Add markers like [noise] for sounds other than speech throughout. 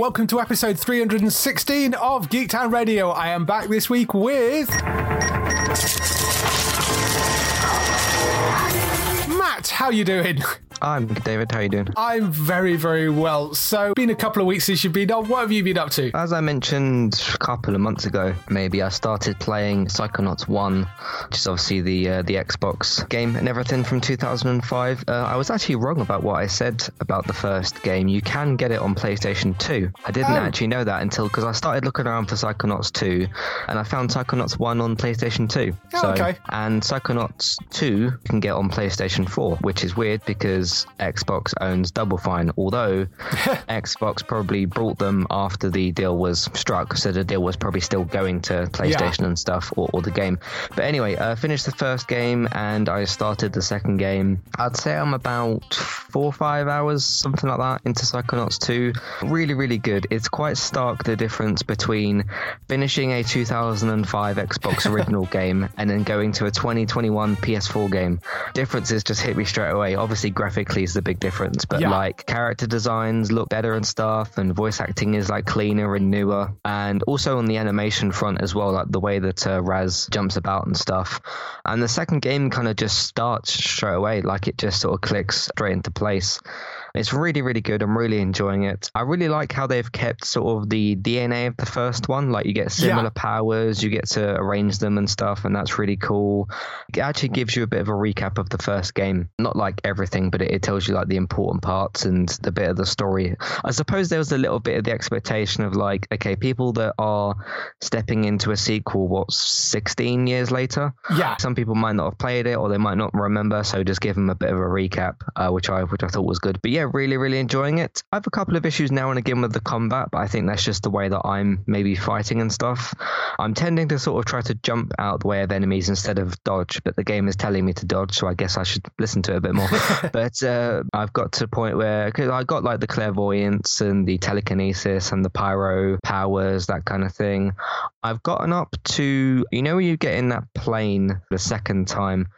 welcome to episode 316 of Geektown Radio. I am back this week with Matt. How you doing? I'm David. How are you doing? I'm very, very well. So, been a couple of weeks since you've been on. What have you been up to? As I mentioned a couple of months ago, maybe I started playing Psychonauts One, which is obviously the uh, the Xbox game and everything from 2005. Uh, I was actually wrong about what I said about the first game. You can get it on PlayStation 2. I didn't Oh. actually know that until because I started looking around for Psychonauts 2, and I found Psychonauts 1 on PlayStation 2. Oh, okay. And Psychonauts 2 you can get on PlayStation 4, which is weird because Xbox owns Double Fine, although [laughs] Xbox probably brought them after the deal was struck, so the deal was probably still going to PlayStation and stuff or, or the game. But anyway, I finished the first game and I started the second game. I'd say I'm about four or five hours, something like that, into Psychonauts 2. Really, really good. It's quite stark the difference between finishing a 2005 Xbox [laughs] original game and then going to a 2021 PS4 game. Differences just hit me straight away. Obviously, graphically is the big difference, but Yeah. like character designs look better and stuff, and voice acting is like cleaner and newer. And also on the animation front as well, like the way that uh, Raz jumps about and stuff. And the second game kind of just starts straight away, like it just sort of clicks straight into place. It's really, really good. I'm really enjoying it. I really like how they've kept sort of the DNA of the first one. Like you get similar powers, you get to arrange them and stuff, and that's really cool. It actually gives you a bit of a recap of the first game. Not like everything, but it, it tells you like the important parts and the bit of the story. I suppose there was a little bit of the expectation of like, okay, people that are stepping into a sequel, what, 16 years later? Yeah. Some people might not have played it or they might not remember, so just give them a bit of a recap, uh, which I which I thought was good. But yeah, really, really enjoying it. I have a couple of issues now and again with the combat, but I think that's just the way that I'm maybe fighting and stuff. I'm tending to sort of try to jump out the way of enemies instead of dodge, but the game is telling me to dodge, so I guess I should listen to it a bit more. [laughs] but uh, I've got to a point where because I got like the clairvoyance and the telekinesis and the pyro powers, that kind of thing. I've gotten up to you know where you get in that plane the second time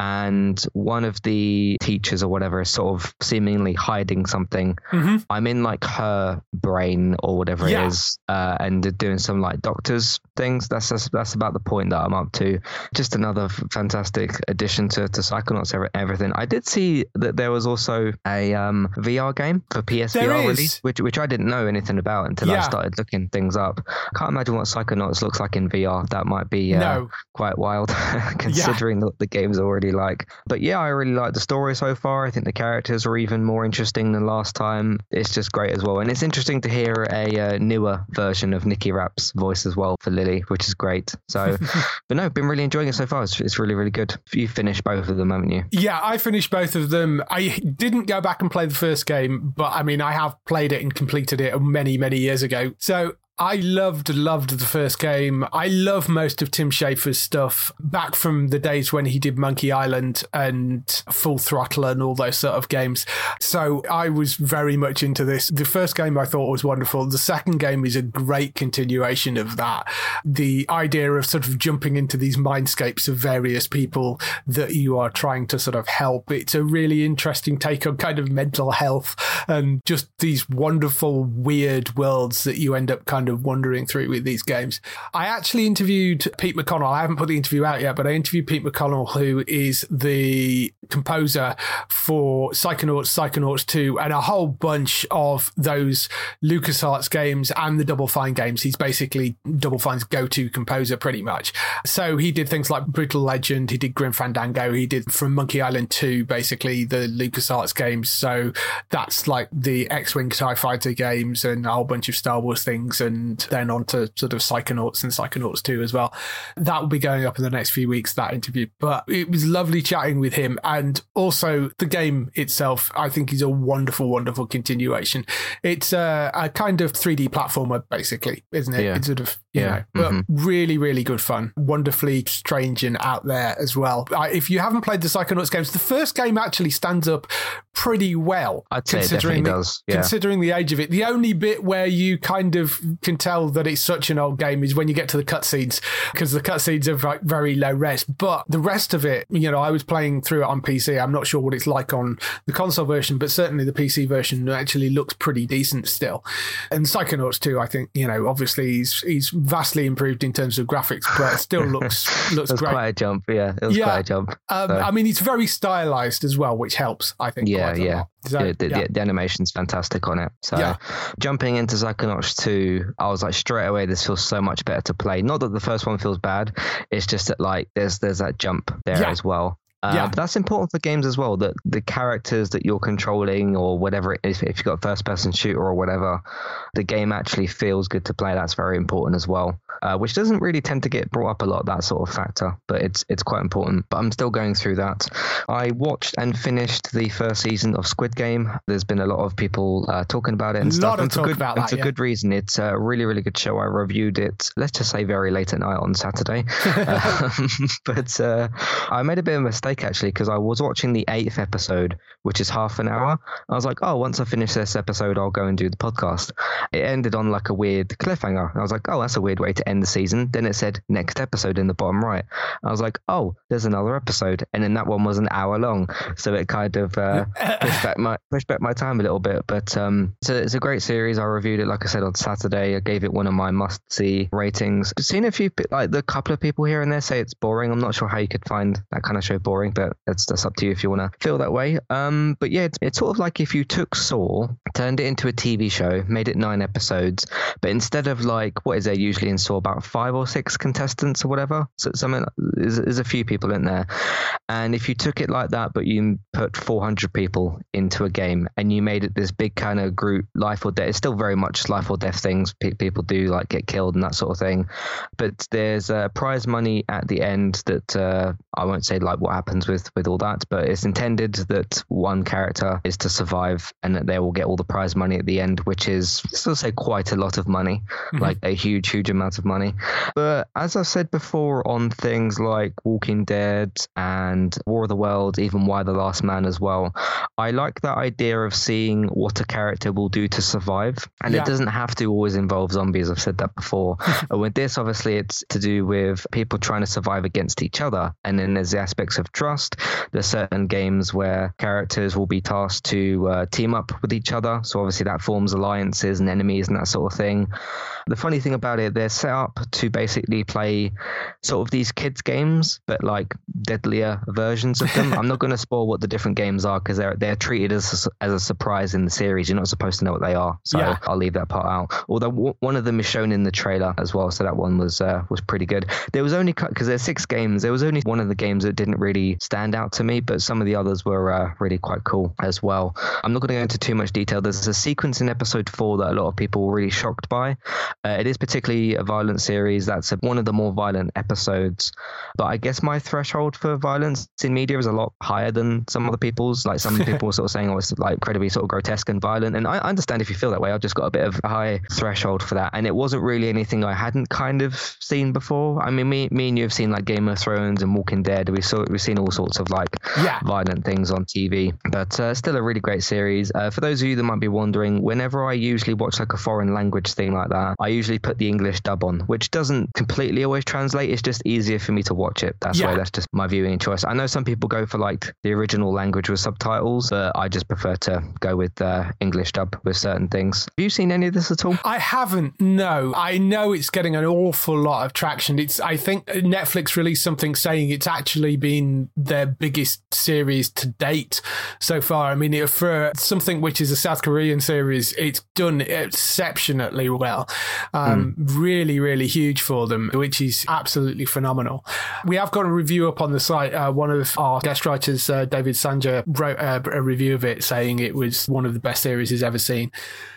and one of the teachers or whatever is sort of seemingly hiding something. Mhm. I'm in like her brain or whatever Yeah. it is, uh, and doing some like doctors things. That's, that's that's about the point that I'm up to. Just another fantastic addition to to Psychonauts everything. I did see that there was also a um, VR game for PSVR release, which which I didn't know anything about until I started looking things up. I can't imagine what Psychonauts looks like in VR. That might be uh, No. quite wild [laughs] considering what the game's already like. But yeah, I really like the story so far. I think the characters are even more interesting than last time. It's just great as well. And it's interesting to hear a uh, newer version of Nikki Rapp's voice as well for Lily, which is great. So, [laughs] but no, been really enjoying it so far. It's, it's really, really good. You finished both of them, haven't you? Yeah, I finished both of them. I didn't go back and play the first game, but I mean, I have played it and completed it many, many years ago. So I loved, loved the first game. I love most of Tim Schafer's stuff back from the days when he did Monkey Island and Full Throttle and all those sort of games. So I was very much into this. The first game I thought was wonderful. The second game is a great continuation of that. The idea of sort of jumping into these mindscapes of various people that you are trying to sort of help. It's a really interesting take on kind of mental health and just these wonderful, weird worlds that you end up kind kind of wandering through with these games. I actually interviewed Pete McConnell. I haven't put the interview out yet, but I interviewed Pete McConnell, who is the composer for Psychonauts, Psychonauts 2, and a whole bunch of those LucasArts games and the Double Fine games. He's basically Double Fine's go to composer pretty much. So he did things like Brutal Legend, he did Grim Fandango, he did from Monkey Island 2, basically the LucasArts games. So that's like the X Wing TIE Fighter games and a whole bunch of Star Wars things, and then on to sort of Psychonauts and Psychonauts 2 as well. That will be going up in the next few weeks, that interview. But it was lovely chatting with him. And also, the game itself, I think, is a wonderful, wonderful continuation. It's a, a kind of 3D platformer, basically, isn't it? Yeah. It's sort of, you Yeah. know, but mm-hmm. really, really good fun. Wonderfully strange and out there as well. I, if you haven't played the Psychonauts games, the first game actually stands up pretty well. I'd say it considering the- does. Yeah. Considering the age of it, the only bit where you kind of can tell that it's such an old game is when you get to the cutscenes, because the cutscenes are like very low res. But the rest of it, you know, I was playing through it on PC. I'm not sure what it's like on the console version, but certainly the PC version actually looks pretty decent still. And Psychonauts 2, I think, you know, obviously he's he's vastly improved in terms of graphics, but it still [laughs] looks looks great. quite a jump. Yeah, it was Yeah. quite a jump. Um, I mean, it's very stylized as well, which helps. I think. Yeah, quite a yeah. So, the, the, yeah. the animation's fantastic on it. So Yeah. jumping into Psychonauts 2, I was like straight away this feels so much better to play. Not that the first one feels bad, it's just that like there's there's that jump there Yeah. as well. Uh, Yeah. But that's important for games as well. That the characters that you're controlling, or whatever it is, if you've got a first-person shooter or whatever, the game actually feels good to play. That's very important as well, uh, which doesn't really tend to get brought up a lot. That sort of factor, but it's it's quite important. But I'm still going through that. I watched and finished the first season of Squid Game. There's been a lot of people uh, talking about it and A stuff. and for good, about that, for yeah. good reason. It's a really really good show. I reviewed it. Let's just say very late at night on Saturday. [laughs] [laughs] Um, [laughs] but uh, I made a bit of a mistake actually because I was watching the eighth episode, which is half an hour. I was like, oh, once I finish this episode, I'll go and do the podcast. It ended on like a weird cliffhanger. I was like, oh, that's a weird way to end the season. Then it said next episode in the bottom right. I was like, oh, there's another episode, and then that one was an hour long, so it kind of uh, [laughs] pushed back my pushed back my time a little bit. But um, so it's a great series. I reviewed it, like I said, on Saturday. I gave it one of my must see ratings. I've seen a few like the couple of people here and there say it's boring. I'm not sure how you could find that kind of show boring, but that's that's up to you if you want to feel that way. Um, but yeah, it's, it's sort of like if you took Saw, turned it into a TV show, made it nine episodes, but instead of like what is there usually in Saw about five or six contestants or whatever, so something there's, a few people in there, and if you took it like that, but you put 400 people into a game and you made it this big kind of group life or death, it's still very much life or death things. Pe- people do like get killed and that sort of thing, but there's uh, prize money at the end that uh, I won't say like what happens with with all that, but it's intended that one character is to survive and that they will get all the prize money at the end, which is still say quite a lot of money, mm-hmm. like a huge, huge amount of money. But as I said before, on things like Walking Dead and War of the Worlds, even Y: The Last Man as well, I like that idea of seeing what a character will do to survive. And Yeah. it doesn't have to always involve zombies. I've said that before. [laughs] With this, obviously, it's to do with people trying to survive against each other. And then there's the aspects of trust. There's certain games where characters will be tasked to uh, team up with each other. So obviously, that forms alliances and enemies and that sort of thing. The funny thing about it, they're set up to basically play sort of these kids' games, but like deadlier versions of them. [laughs] I'm not going to spoil what the different games are because they're they're treated as a, as a surprise in the series. You're not supposed to know what they are, so Yeah. I'll leave that part out. Although w- one of them is shown in the trailer as well, so that one was uh, was pretty good. There was only because there's six games. There was only one of the games that didn't really stand out to me, but some of the others were uh, really quite cool as well. I'm not going to go into too much detail. There's a sequence in episode four that a lot of people were really shocked by. Uh, it is particularly a violent series. That's a, one of the more violent episodes. But I guess my threshold for violence in media is a lot higher than some other people's. Like some [laughs] people were sort of saying, oh, it's like incredibly sort of grotesque and violent. And I I understand if you feel that way. I've just got a bit of a high threshold for that. And it wasn't really anything I hadn't kind of seen before. I mean, me, me and you have seen like Game of Thrones and Walking Dead. We saw we've seen seen all sorts of like Yeah. violent things on TV, but uh, still a really great series. Uh, for those of you that might be wondering, whenever I usually watch like a foreign language thing like that, I usually put the English dub on, which doesn't completely always translate. It's just easier for me to watch it. That's Yeah. why that's just my viewing choice. I know some people go for like the original language with subtitles, but I just prefer to go with uh, English dub with certain things. Have you seen any of this at all? I haven't. No, I know it's getting an awful lot of traction. It's. I think Netflix released something saying it's actually been their biggest series to date so far. I mean, for something which is a South Korean series, it's done exceptionally well. Um, Really, really huge for them, which is absolutely phenomenal. We have got a review up on the site. Uh, one of our guest writers, uh, David Sanger, wrote uh, a review of it saying it was one of the best series he's ever seen.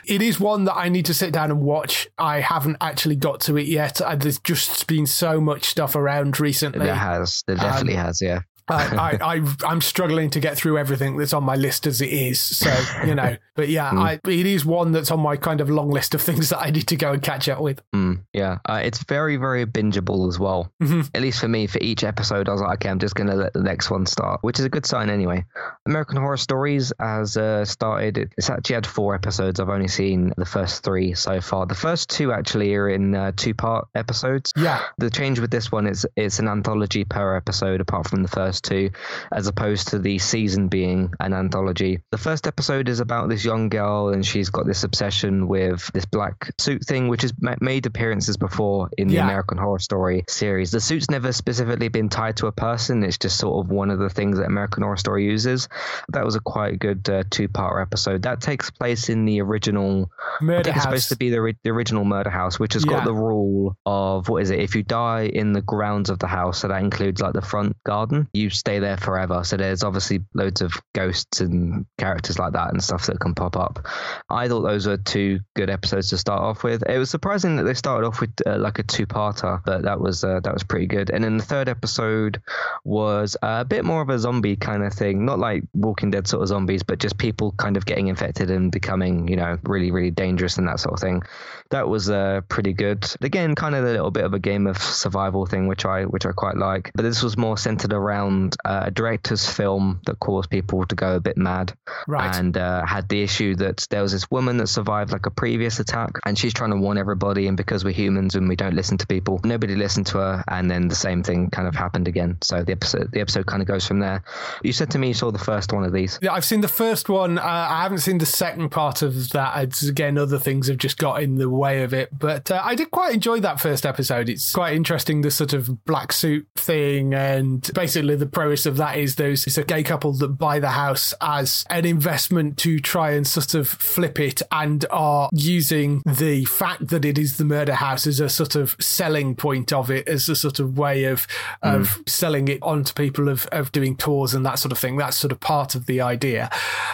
It is one that I need to sit down and watch. I haven't actually got to it yet. Uh, There's just been so much stuff around recently. There has. There definitely has, yeah. I, [laughs] I, I, I'm struggling to get through everything that's on my list as it is. So, you know, [laughs] but yeah, I, it is one that's on my kind of long list of things that I need to go and catch up with. Mm, yeah, uh, it's very, very bingeable as well. Mhm. At least for me, for each episode, I was like, okay, I'm just going to let the next one start, which is a good sign anyway. American Horror Stories has uh, started, it's actually had four episodes. I've only seen the first three so far. The first two actually are in uh, two part episodes. Yeah. The change with this one is it's an anthology per episode, apart from the first two, as opposed to the season being an anthology. The first episode is about this young girl, and she's got this obsession with this black suit thing, which has made appearances before in the Yeah. American Horror Story series. The suit's never specifically been tied to a person; it's just sort of one of the things that American Horror Story uses. That was a quite good uh, two-part episode. That takes place in the original Murder it's supposed to be the, the original murder house, which has Yeah. got the rule of what is it? If you die in the grounds of the house, so that includes like the front garden, you stay there forever. So there's obviously loads of ghosts and characters like that and stuff that can pop up. I thought those were two good episodes to start off with. It was surprising that they started off with uh, like a two-parter, but that was uh, that was pretty good. And then the third episode was a bit more of a zombie kind of thing, not like Walking Dead sort of zombies, but just people kind of getting infected and becoming, you know, really, really dangerous and that sort of thing. That was uh, pretty good. Again, kind of a little bit of a game of survival thing, which I which I quite like. But this was more centered around uh, a director's film that caused people to go a bit mad Right. and uh, had the issue that there was this woman that survived like a previous attack and she's trying to warn everybody and because we're humans and we don't listen to people nobody listened to her and then the same thing kind of happened again so the episode the episode kind of goes from there you said to me you saw the first one of these Yeah, I've seen the first one. Uh, I haven't seen the second part of that. It's, again, other things have just got in the way of it. But uh, I did quite enjoy that first episode. It's quite interesting, the sort of black suit thing. And basically, the premise of that is those it's a gay couple that buy the house as an investment to try and sort of flip it and are using the fact that it is the murder house as a sort of selling point of it, as a sort of way of, of selling it onto people, of, of doing tours and that sort of thing. That's sort of part of the idea.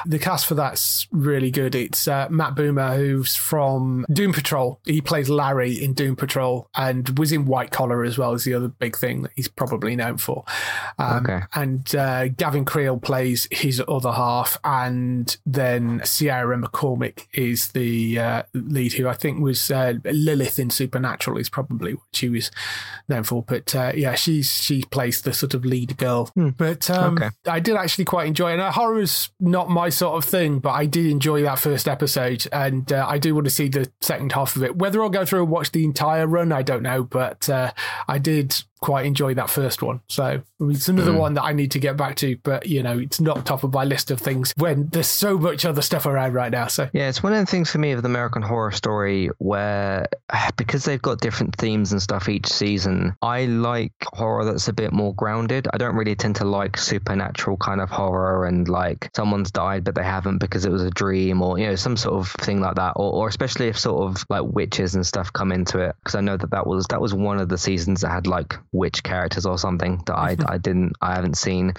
The cast for that's really good. It's uh, Matt Bomer, who's from Doom Patrol. He plays Larry in Doom Patrol and was in White Collar as well, as the other big thing that he's probably known for. Um, Okay. And uh, Gavin Creel plays his other half. And then Sierra McCormick is the uh, lead, who I think was uh, Lilith in Supernatural, is probably what she was known for. But uh, yeah, she's she plays the sort of lead girl. But um, Okay. I did actually quite enjoy it. And uh, horror's not my sort of thing, but I did enjoy that first episode, and uh, I do want to see the second half of it. Whether I'll go through and watch the entire run, I don't know, but uh, I did quite enjoy that first one. So it's another hmm. one that I need to get back to, but you know, it's not top of my list of things when there's so much other stuff around right now. So Yeah, it's one of the things for me of the American Horror Story where, [sighs] because they've got different themes and stuff each season, I like horror that's a bit more grounded. I don't really tend to like supernatural kind of horror and like someone's died but they haven't because it was a dream or, you know, some sort of thing like that. Or, or especially if sort of like witches and stuff come into it. Because I know that that was, that was one of the seasons that had like witch characters or something that I, mm-hmm. I didn't, I haven't seen.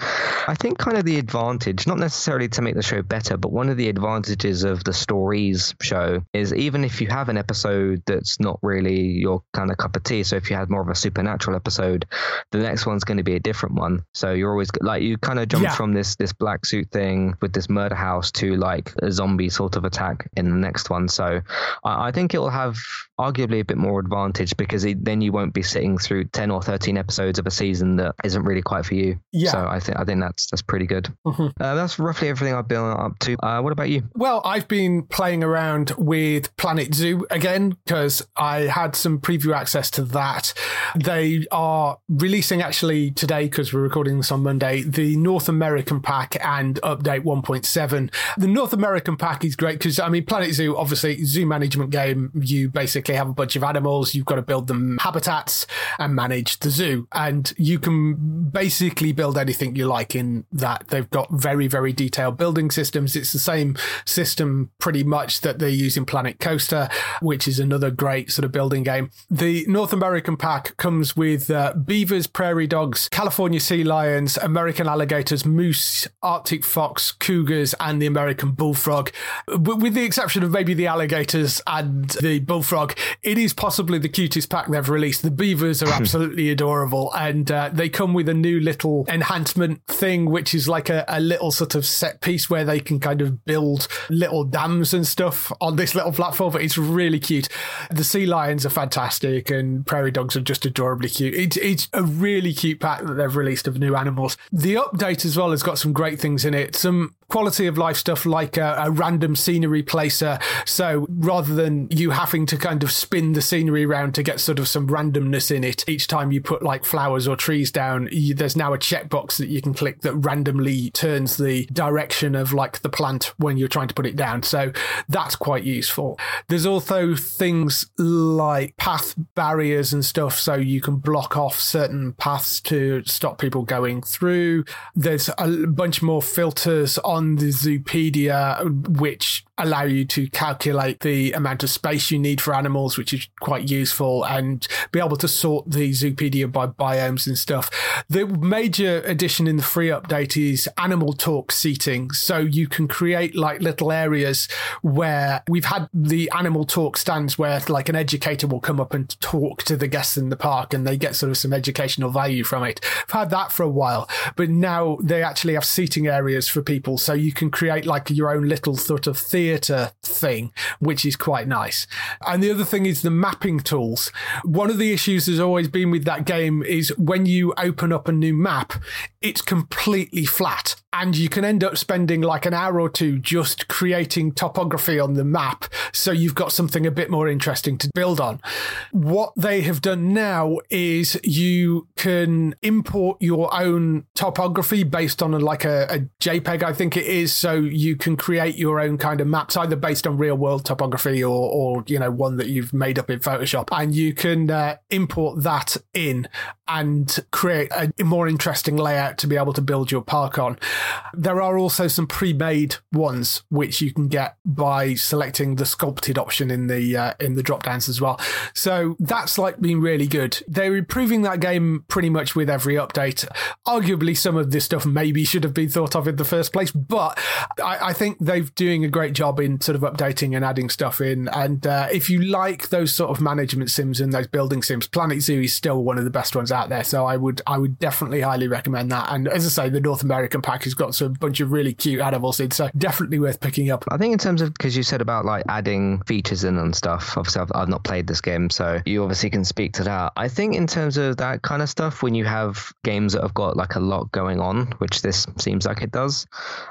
I think kind of the advantage, not necessarily to make the show better, but one of the advantages of the stories show is even if you have an episode that's not really your kind of cup of tea. So if you had more of a supernatural episode, the next one's going to be a different one. So you're always like you kind of jump Yeah. from this this black suit thing with this murder house to like a zombie sort of attack in the next one. So I, I think it'll have arguably a bit more advantage because it, then you won't be sitting through 10 or 13 13 episodes of a season that isn't really quite for you. Yeah. So I think I think that's that's pretty good. Uh, that's roughly everything I've been up to. Uh, what about you? Well, I've been playing around with Planet Zoo again because I had some preview access to that. They are releasing actually today because we're recording this on Monday the North American pack and update 1.7. The North American pack is great because I mean Planet Zoo obviously zoo management game. You basically have a bunch of animals. You've got to build them habitats and manage the zoo, and you can basically build anything you like in that. They've got very very detailed building systems. It's the same system pretty much that they use in Planet Coaster, which is another great sort of building game. The North American pack comes with uh, beavers, prairie dogs, California sea lions, American alligators, moose, Arctic fox, cougars, and the American bullfrog. With the exception of maybe the alligators and the bullfrog, it is possibly the cutest pack they've released. The beavers are absolutely adorable, and uh, they come with a new little enhancement thing, which is like a, a little sort of set piece where they can kind of build little dams and stuff on this little platform. But it's really cute. The sea lions are fantastic, and prairie dogs are just adorably cute. It's it's a really cute pack that they've released of new animals. The update as well has got some great things in it. Some quality of life stuff like a, a, random scenery placer. So rather than you having to kind of spin the scenery around to get sort of some randomness in it each time you put like flowers or trees down, you, there's now a checkbox that you can click that randomly turns the direction of like the plant when you're trying to put it down. So that's quite useful. There's also things like path barriers and stuff so you can block off certain paths to stop people going through. There's a bunch more filters on on the Zoopedia, which allow you to calculate the amount of space you need for animals, which is quite useful, and be able to sort the Zoopedia by biomes and stuff. The major addition in the free update is animal talk seating. So you can create like little areas where we've had the animal talk stands where like an educator will come up and talk to the guests in the park and they get sort of some educational value from it. I've had that for a while, but now they actually have seating areas for people. So you can create like your own little sort of theatre thing, which is quite nice. And the other thing is the mapping tools. One of the issues has always been with that game is when you open up a new map, it's completely flat and you can end up spending like an hour or two just creating topography on the map so you've got something a bit more interesting to build on. What they have done now is you can import your own topography based on like a, a JPEG, I think it is. So you can create your own kind of maps, either based on real world topography or, or you know, one that you've made up in Photoshop. And you can uh, import that in and create a more interesting layout to be able to build your park on. There are also some pre-made ones which you can get by selecting the sculpted option in the uh, in the drop downs as well. So that's like been really good. They're improving that game pretty much with every update. Arguably, some of this stuff maybe should have been thought of in the first place, but I, I think they're doing a great job in sort of updating and adding stuff in. And uh, if you like those sort of management sims and those building sims, Planet Zoo is still one of the best ones out there. So I would I would definitely highly recommend that. And as I say, the North American pack has got some bunch of really cute animals in, so definitely worth picking up. I think in terms of because you said about like adding features in and stuff. Obviously, I've, I've not played this game, so you obviously can speak to that. I think in terms of that kind of stuff, when you have games that have got like a lot going on, which this seems like it does,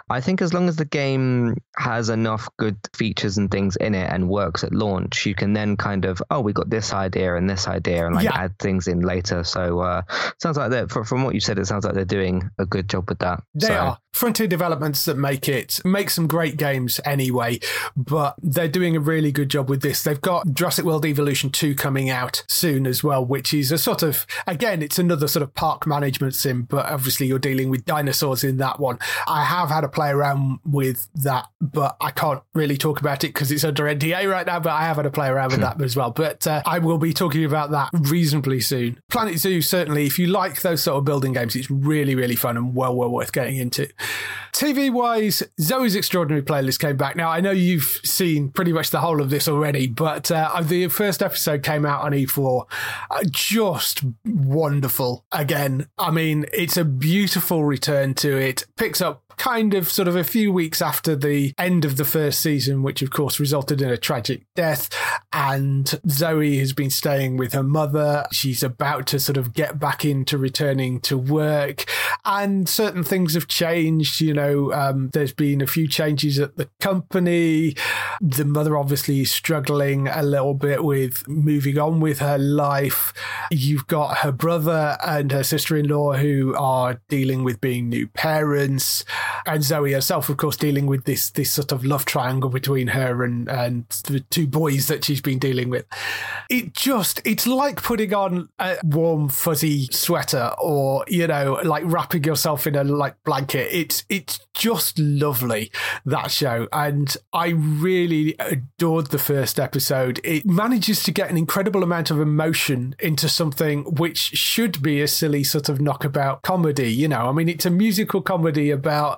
I think as long as the game has enough good features and things in it and works at launch, you can then kind of oh we got this idea and this idea and like yeah. add things in later. So uh, sounds like that from what you said, it sounds like they're doing a good job with that. They so. are. Frontier developments that make it make some great games anyway, but they're doing a really good job with this. They've got Jurassic World Evolution 2 coming out soon as well, which is a sort of again, it's another sort of park management sim, but obviously you're dealing with dinosaurs in that one. I have had a play around with that, but I can't really talk about it because it's under NDA right now, but I have had a play around with that as well. But uh, I will be talking about that reasonably soon. Planet Zoo, certainly, if you like those sort of building games, it's really, really fun and well, well worth getting into. TV wise, Zoey's Extraordinary Playlist came back. Now, I know you've seen pretty much the whole of this already, but uh, the first episode came out on E4. Uh, just wonderful again. I mean, it's a beautiful return to it. Picks up kind of sort of a few weeks after the end of the first season, which of course resulted in a tragic death. And Zoey has been staying with her mother. She's about to sort of get back into returning to work. And certain things have changed. You know, um, there's been a few changes at the company. The mother obviously is struggling a little bit with moving on with her life. You've got her brother and her sister in law who are dealing with being new parents. And Zoey herself, of course, dealing with this, this sort of love triangle between her and, and the two boys that she's been dealing with. It just, it's like putting on a warm, fuzzy sweater or, you know, like wrapping yourself in a like blanket. It's, it's just lovely, that show. And I really adored the first episode. It manages to get an incredible amount of emotion into something which should be a silly sort of knockabout comedy. You know, I mean, it's a musical comedy about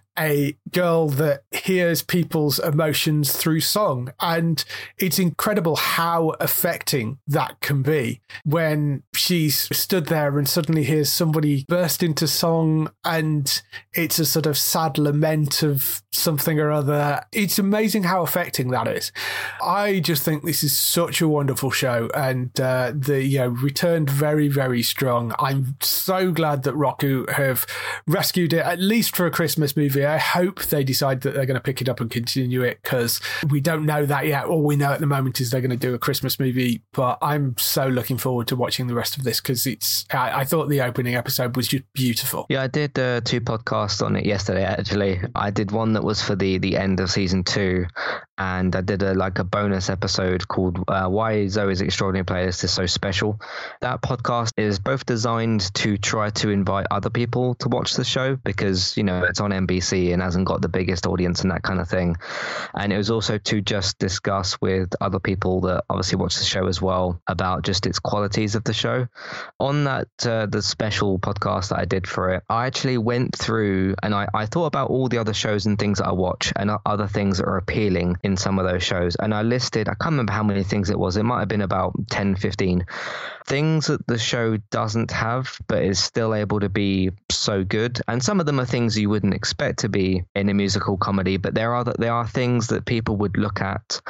a girl that hears people's emotions through song. And it's incredible how affecting that can be when she's stood there and suddenly hears somebody burst into song and it's a sort of sad lament of something or other. It's amazing how affecting that is. I just think this is such a wonderful show and uh, the you know returned very, very strong. I'm so glad that Roku have rescued it, at least for a Christmas movie I hope they decide that they're going to pick it up and continue it because we don't know that yet. All we know at the moment is they're going to do a Christmas movie. But I'm so looking forward to watching the rest of this because it's. I, I, thought the opening episode was just beautiful. Yeah, I did uh, two podcasts on it yesterday. Actually, I did one that was for the the end of season two, and I did a like a bonus episode called uh, "Why Zoey's Extraordinary Playlist is So Special." That podcast is both designed to try to invite other people to watch the show because you know it's on NBC and hasn't got the biggest audience and that kind of thing. And it was also to just discuss with other people that obviously watch the show as well about just its qualities of the show. On that, uh, the special podcast that I did for it, I actually went through and I, I thought about all the other shows and things that I watch and other things that are appealing in some of those shows. And I listed, I can't remember how many things it was, it might have been about 10, 15 things that the show doesn't have, but is still able to be so good. And some of them are things you wouldn't expect to be in a musical comedy, but there are there are things that people would look at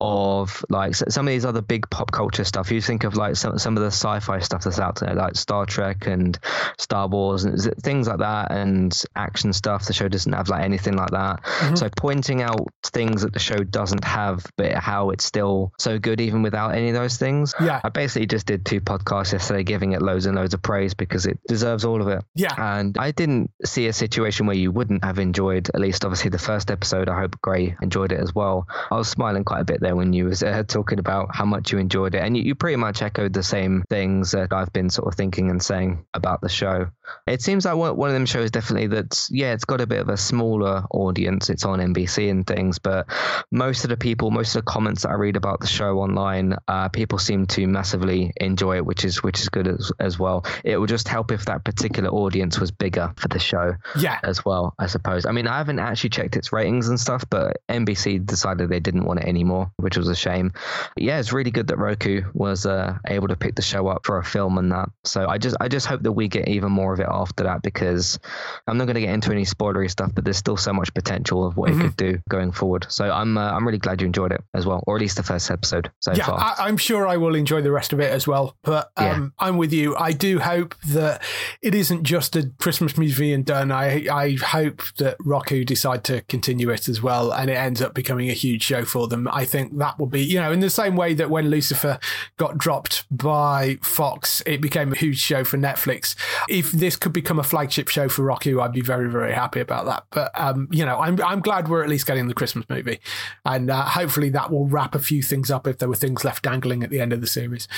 of like some of these other big pop culture stuff. You think of like some some of the sci-fi stuff that's out there, like Star Trek and Star Wars and things like that, and action stuff. The show doesn't have like anything like that. Mm-hmm. So pointing out things that the show doesn't have, but how it's still so good even without any of those things. Yeah, I basically just did two podcasts yesterday, giving it loads and loads of praise because it deserves all of it. Yeah, and I didn't see a situation where you wouldn't have enjoyed at least obviously the first episode. I hope Gray enjoyed it as well. I was smiling quite a bit there when you was uh, talking about how much you enjoyed it, and you, you pretty much echoed the same things that I've been sort of thinking and saying about the show. It seems like one of them shows definitely that's yeah, it's got a bit of a smaller audience. It's on NBC and things, but most of the people, most of the comments that I read about the show online, uh, people seem to massively enjoy it, which is which is good as, as well. It would just help if that particular audience was bigger for the show, yeah, as well. I suppose. I mean, I haven't actually checked its ratings and stuff, but NBC decided they didn't want it anymore, which was a shame. But yeah, it's really good that Roku was uh, able to pick the show up for a film and that. So I just I just hope that we get even more of it after that because I'm not going to get into any spoilery stuff, but there's still so much potential of what mm-hmm. it could do going forward. So I'm uh, I'm really glad you enjoyed it as well, or at least the first episode so far. yeah, far. I, am sure I will enjoy the rest of it as well. But um, yeah. I'm with you. I do hope that it isn't just a Christmas movie and done. I I hope that Roku decide to continue it as well, and it ends up becoming a huge show for them. I think that will be, you know, in the same way that when Lucifer got dropped by Fox, it became a huge show for Netflix. If this could become a flagship show for Roku, I'd be very, very happy about that. But um, you know, I'm I'm glad we're at least getting the Christmas movie, and uh, hopefully that will wrap a few things up if there were things left dangling at the end of the series.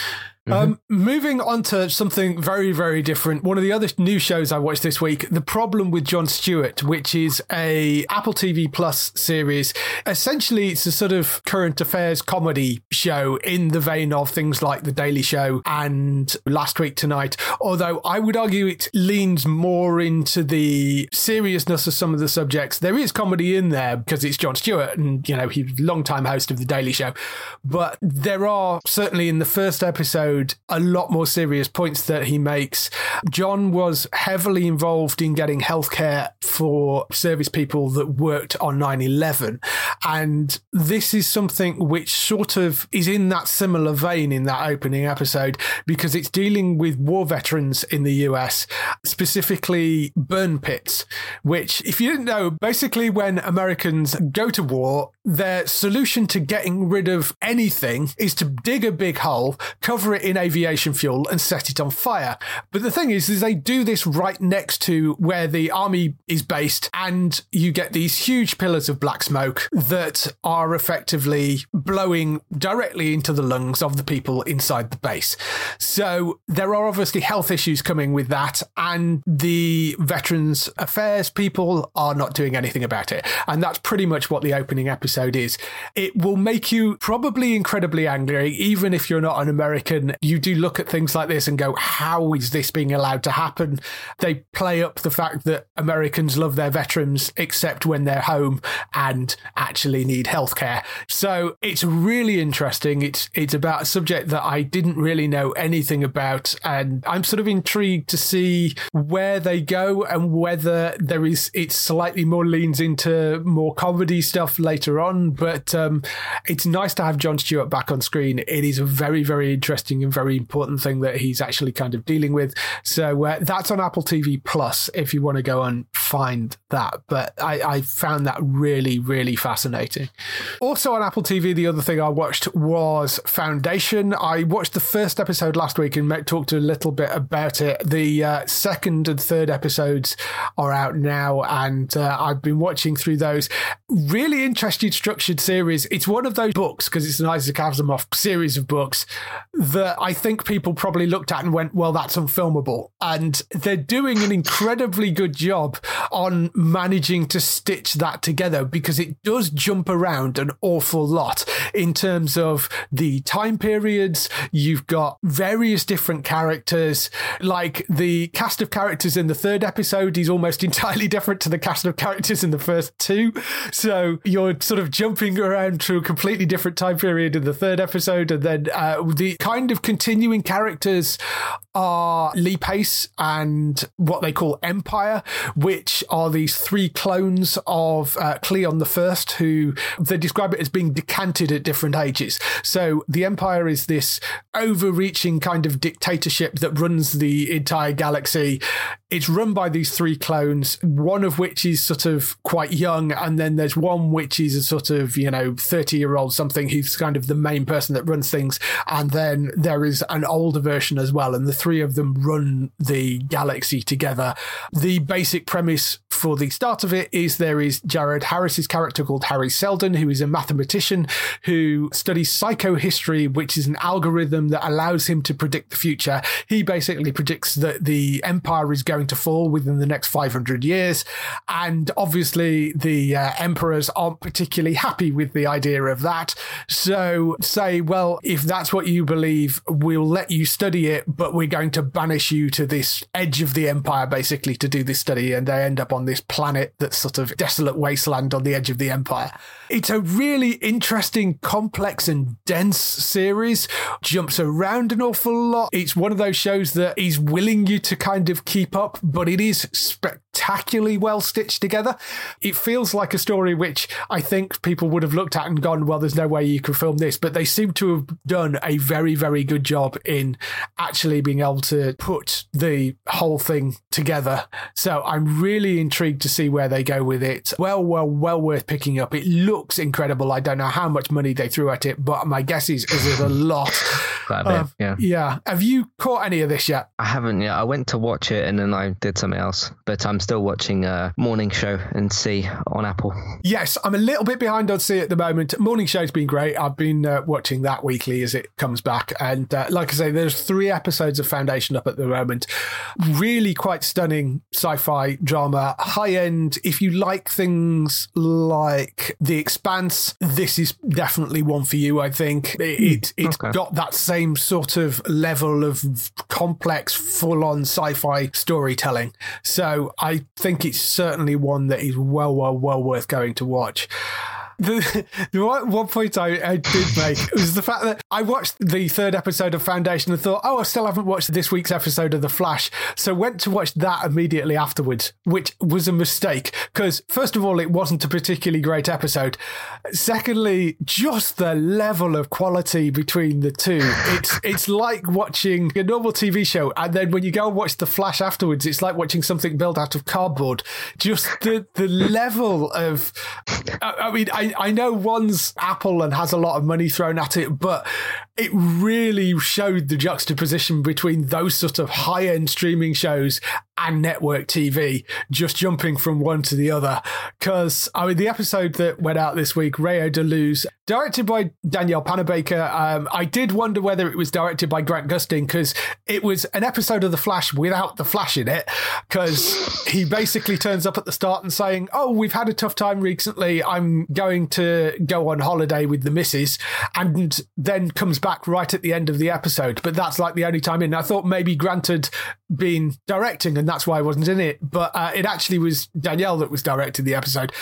Mm-hmm. Um, moving on to something very, very different. One of the other new shows I watched this week, The Problem with Jon Stewart, which is a Apple TV Plus series. Essentially, it's a sort of current affairs comedy show in the vein of things like The Daily Show and Last Week Tonight. Although I would argue it leans more into the seriousness of some of the subjects. There is comedy in there because it's Jon Stewart and, you know, he's a long time host of The Daily Show. But there are certainly in the first episode, episode a lot more serious points that he makes. Jon was heavily involved in getting healthcare for service people that worked on 9 11. And this is something which sort of is in that similar vein in that opening episode because it's dealing with war veterans in the US, specifically burn pits, which, if you didn't know, basically when Americans go to war, their solution to getting rid of anything is to dig a big hole, cover it in aviation fuel, and set it on fire. But the thing is, is they do this right next to where the army is based, and you get these huge pillars of black smoke that are effectively blowing directly into the lungs of the people inside the base. So there are obviously health issues coming with that, and the Veterans Affairs people are not doing anything about it. And that's pretty much what the opening episode is. It will make you probably incredibly angry, even if you're not an American. You do look at things like this and go, how is this being allowed to happen? They play up the fact that Americans love their veterans, except when they're home and actually need healthcare. So it's really interesting. It's it's about a subject that I didn't really know anything about, and I'm sort of intrigued to see where they go and whether there is it slightly more leans into more comedy stuff later on. But um, it's nice to have Jon Stewart back on screen. It is a very very interesting and very important thing that he's actually kind of dealing with. So uh, that's on Apple TV Plus if you want to go and find that. But I, I found that really really fascinating. Also on Apple TV, the other thing I watched was Foundation. I watched the first episode last week and talked a little bit about it. The uh, second and third episodes are out now, and uh, I've been watching through those. Really interesting, structured series. It's one of those books because it's an Isaac Asimov series of books that I think people probably looked at and went, "Well, that's unfilmable," and they're doing an incredibly good job on managing to stitch that together because it does jump around an awful lot in terms of the time periods. You've got various different characters, like the cast of characters in the third episode is almost [laughs] entirely different to the cast of characters in the first two. So you're sort of jumping around to a completely different time period in the third episode. And then uh, the kind of continuing characters are Lee Pace and what they call Empire, which are these three clones of uh, Cleon the First, who they describe it as being decanted at different ages. So the Empire is this overreaching kind of dictatorship that runs the entire galaxy. It's run by these three clones, one of which is sort of quite young, and then there's one which is a sort of, you know, 30 year old something who's kind of the main person that runs things. And then there is an older version as well. And the three of them run the galaxy together. The basic premise for the start of it is there is Jared Harris's character called Hari Seldon, who is a mathematician who studies psychohistory, which is an algorithm that allows him to predict the future. He basically predicts that the empire is going to fall within the next 500 years. And obviously, the uh, emperors aren't particularly happy with the idea of that. So say, well, if that's what you believe, we'll let you study it, but we're going to banish you to this edge of the empire, basically, to do this study. And they end up on this planet that's sort of desolate wasteland on the edge of the empire. It's a really interesting, complex, and dense series. Jumps around an awful lot. It's one of those shows that is willing you to kind of keep up, but it is spectacularly well stitched together. It feels like a story which I think people would have looked at and gone, well, there's no way you can film this, but they seem to have done a very, very good job in actually being able to put the whole thing together. So I'm really intrigued to see where they go with it. Well, well, well worth picking up. It looks incredible. I don't know how much money they threw at it, but my guess is, is it a lot. Quite a bit, yeah. Yeah. Have you caught any of this yet? I haven't yet. I went to watch it and then I did something else. But I'm still watching a morning show and see on Apple. Yes, I'm a little bit behind on See at the moment. Morning show's been great. I've been uh, watching that weekly as it comes back, and uh, like I say, there's three episodes of Foundation up at the moment. Really quite stunning sci-fi drama, high end. If you like things like The Expanse, this is definitely one for you. I think it, it it's okay. got that same sort of level of complex, full-on sci-fi storytelling. So I think it's certainly one that is well, well, well worth going to watch. The, the one, one point I, I did make was the fact that I watched the third episode of Foundation and thought, oh, I still haven't watched this week's episode of The Flash. So went to watch that immediately afterwards, which was a mistake because, first of all, it wasn't a particularly great episode. Secondly, just the level of quality between the two. It's, it's like watching a normal TV show. And then when you go and watch The Flash afterwards, it's like watching something built out of cardboard. Just the, the level of, I, I mean, I, I know one's Apple and has a lot of money thrown at it, but it really showed the juxtaposition between those sort of high end streaming shows and network TV, just jumping from one to the other. Because, I mean, the episode that went out this week, Rayo de Luz, directed by Danielle Panabaker, um, I did wonder whether it was directed by Grant Gustin because it was an episode of The Flash without The Flash in it. Because he basically turns up at the start and saying, Oh, we've had a tough time recently. I'm going to go on holiday with the missus. And then comes back right at the end of the episode. But that's like the only time in. I thought maybe Grant had been directing and that's why I wasn't in it. But uh, it actually was Danielle that was directing the episode.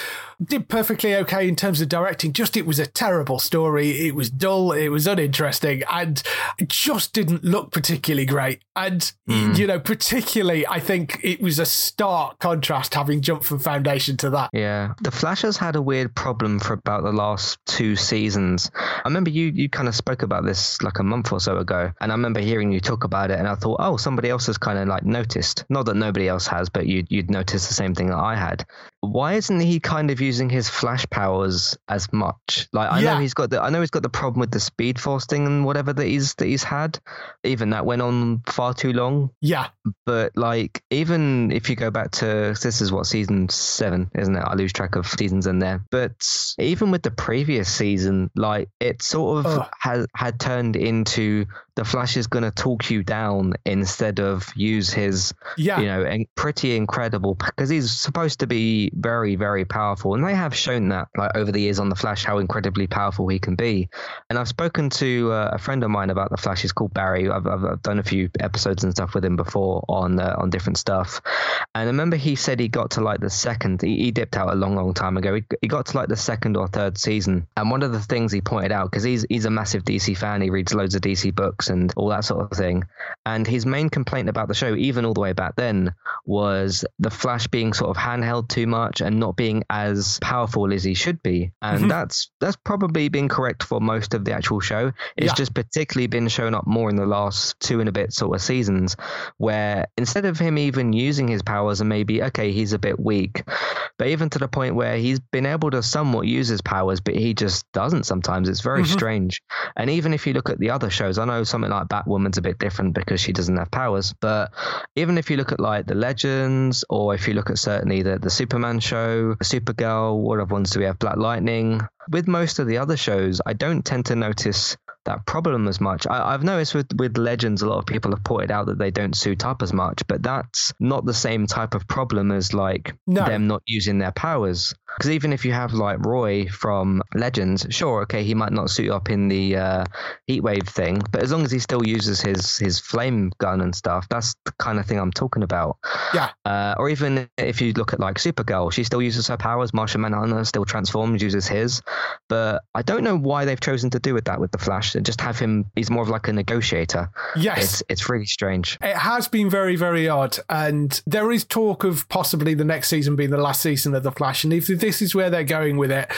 Did perfectly okay in terms of directing. Just it was a terrible story. It was dull. It was uninteresting, and it just didn't look particularly great. And mm. you know, particularly, I think it was a stark contrast having jumped from Foundation to that. Yeah, the Flash has had a weird problem for about the last two seasons. I remember you you kind of spoke about this like a month or so ago, and I remember hearing you talk about it, and I thought, oh, somebody else has kind of like noticed. Not that nobody else has, but you'd you'd noticed the same thing that I had. Why isn't he kind of using his flash powers as much? Like I yeah. know he's got the I know he's got the problem with the speed force thing and whatever that he's that he's had. Even that went on far too long. Yeah. But like even if you go back to this is what season seven, isn't it? I lose track of seasons in there. But even with the previous season, like it sort of Ugh. has had turned into the Flash is going to talk you down instead of use his, yeah. you know, pretty incredible because he's supposed to be very, very powerful, and they have shown that like over the years on the Flash how incredibly powerful he can be. And I've spoken to uh, a friend of mine about the Flash. He's called Barry. I've, I've, I've done a few episodes and stuff with him before on uh, on different stuff, and I remember he said he got to like the second. He, he dipped out a long, long time ago. He, he got to like the second or third season, and one of the things he pointed out because he's he's a massive DC fan. He reads loads of DC books and all that sort of thing. And his main complaint about the show, even all the way back then, was the Flash being sort of handheld too much and not being as powerful as he should be. And mm-hmm. that's that's probably been correct for most of the actual show. It's yeah. just particularly been shown up more in the last two and a bit sort of seasons, where instead of him even using his powers and maybe okay he's a bit weak, but even to the point where he's been able to somewhat use his powers, but he just doesn't sometimes. It's very mm-hmm. strange. And even if you look at the other shows, I know something like Batwoman's a bit different because she doesn't have powers. But even if you look at like the Legends, or if you look at certainly the the Superman show, Supergirl, what other ones do we have? Black Lightning. With most of the other shows, I don't tend to notice that problem as much. I, have noticed with, with Legends, a lot of people have pointed out that they don't suit up as much, but that's not the same type of problem as like no. them not using their powers. Because even if you have like Roy from Legends, sure, okay, he might not suit up in the uh, heatwave thing, but as long as he still uses his his flame gun and stuff, that's the kind of thing I'm talking about. Yeah. Uh, or even if you look at like Supergirl, she still uses her powers. Martian Manhunter still transforms, uses his, but I don't know why they've chosen to do with that with the Flash and just have him. He's more of like a negotiator. Yes, it's it's really strange. It has been very very odd, and there is talk of possibly the next season being the last season of the Flash, and if this is where they're going with it.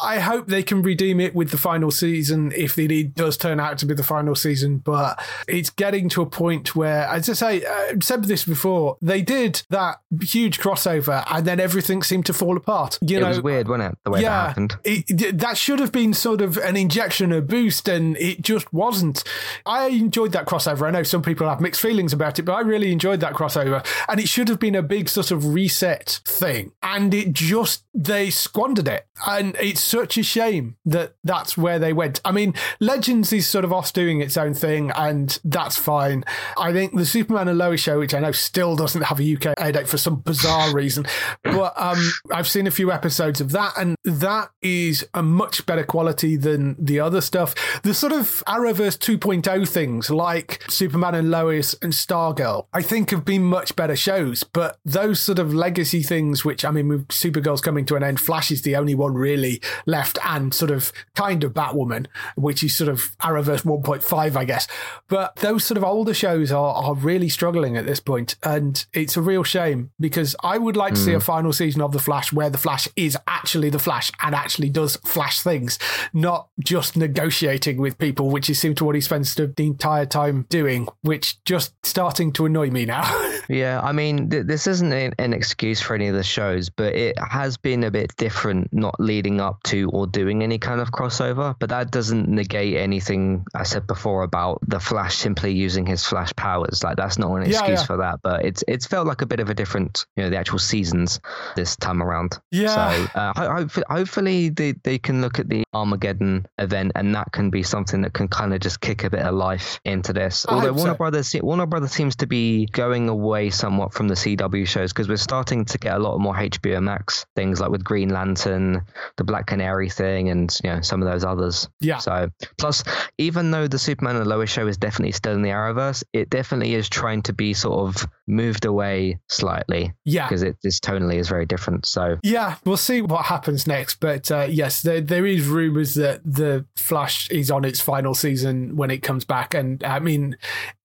I hope they can redeem it with the final season if it does turn out to be the final season. But it's getting to a point where, as I say, I uh, said this before, they did that huge crossover and then everything seemed to fall apart. You it know, was weird, wasn't it? The way yeah, that happened. It, that should have been sort of an injection, a boost, and it just wasn't. I enjoyed that crossover. I know some people have mixed feelings about it, but I really enjoyed that crossover. And it should have been a big sort of reset thing. And it just, they squandered it. And it's such a shame that that's where they went. I mean, Legends is sort of off doing its own thing, and that's fine. I think the Superman and Lois show, which I know still doesn't have a UK date for some bizarre reason, but um, I've seen a few episodes of that, and that is a much better quality than the other stuff. The sort of Arrowverse 2.0 things like Superman and Lois and Stargirl, I think have been much better shows, but those sort of legacy things, which I mean, with Supergirl's coming to an end. Flash is the only one really left, and sort of kind of Batwoman, which is sort of Arrowverse 1.5, I guess. But those sort of older shows are, are really struggling at this point, and it's a real shame because I would like to see hmm. a final season of The Flash where The Flash is actually The Flash and actually does Flash things, not just negotiating with people, which is seems to what he spends the entire time doing, which just starting to annoy me now. [laughs] Yeah, I mean, th- this isn't an, excuse for any of the shows, but it has been a bit different not leading up to or doing any kind of crossover. But that doesn't negate anything I said before about the Flash simply using his Flash powers. Like that's not an excuse yeah. for that, but it's it's felt like a bit of a different, you know, the actual seasons this time around. Yeah. So uh, ho- hopefully, hopefully they, they can look at the Armageddon event and that can be something that can kind of just kick a bit of life into this. I Although Warner so. Brothers Warner Brothers seems to be going away somewhat from the CW shows because we're starting to get a lot more HBO Max things like with Green Lantern, the Black Canary thing, and you know some of those others. Yeah. So plus, even though the Superman and Lois show is definitely still in the Arrowverse, it definitely is trying to be sort of moved away slightly yeah. because it this tonally is very different. So Yeah, we'll see what happens next. But uh, yes, there, there is rumours that the Flash is on its final season when it comes back. And I mean,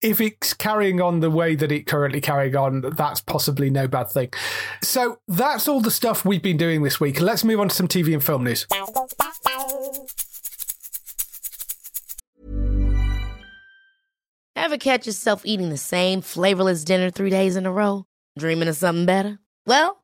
if it's carrying on the way that it currently carrying on, that's possibly no bad thing. So that's all the stuff we've been doing this week. Let's move on to some TV and film news. Ever catch yourself eating the same flavorless dinner three days in a row? Dreaming of something better? Well,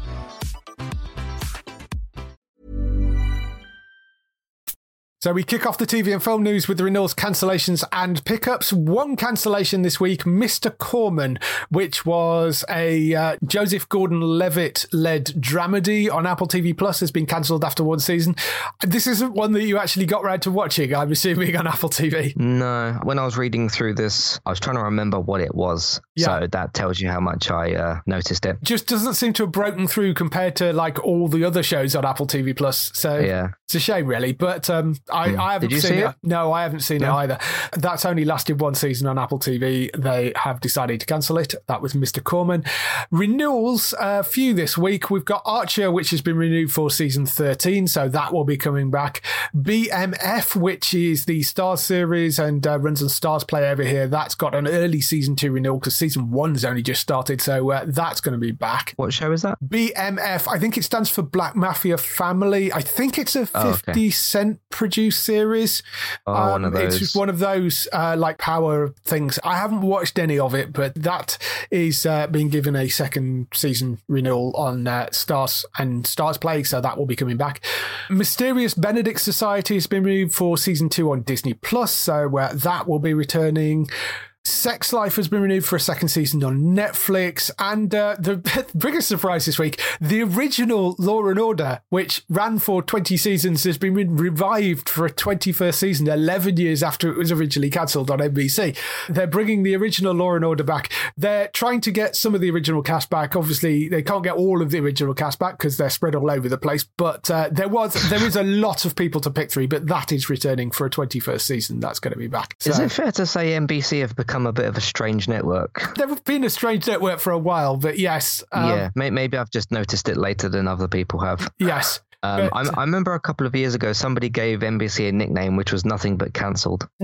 So we kick off the TV and film news with the renewals, cancellations, and pickups. One cancellation this week, Mr. Corman, which was a uh, Joseph Gordon-Levitt led dramedy on Apple TV Plus, has been cancelled after one season. This isn't one that you actually got round to watching, I'm assuming, on Apple TV. No, when I was reading through this, I was trying to remember what it was. Yeah. So that tells you how much I uh, noticed it. Just doesn't seem to have broken through compared to like all the other shows on Apple TV Plus. So Yeah. it's a shame, really. But um, I, I haven't seen see it. it? No, I haven't seen it either. That's only lasted one season on Apple TV. They have decided to cancel it. That was Mr. Corman. Renewals, a few this week. We've got Archer, which has been renewed for season 13, so that will be coming back. BMF, which is the Starz series and uh, runs on StarzPlay over here, that's got an early season two renewal because season one's only just started, so uh, that's going to be back. What show is that? BMF, I think it stands for Black Mafia Family. I think it's a 50 Oh, okay. Cent produced series. Um, Oh, one of It's those. one of those uh, like power things. I haven't watched any of it, but that is uh, being given a second season renewal on uh, Starz and StarzPlay, so that will be coming back. Mysterious Benedict Society has been renewed for season two on Disney Plus, so uh, that will be returning. Sex Life has been renewed for a second season on Netflix, and uh, the [laughs] biggest surprise this week: the original Law and Order, which ran for twenty seasons, has been revived for a twenty-first season, eleven years after it was originally cancelled on NBC. They're bringing the original Law and Order back. They're trying to get some of the original cast back. Obviously, they can't get all of the original cast back because they're spread all over the place. But uh, there was there is a lot of people to pick through. But that is returning for a twenty-first season. That's going to be back. Is it fair to say NBC have become a bit of a strange network? They've been a strange network for a while, but yes, um, yeah, maybe I've just noticed it later than other people have. yes. Um, But- I, I remember a couple of years ago, somebody gave NBC a nickname which was nothing but cancelled. [laughs]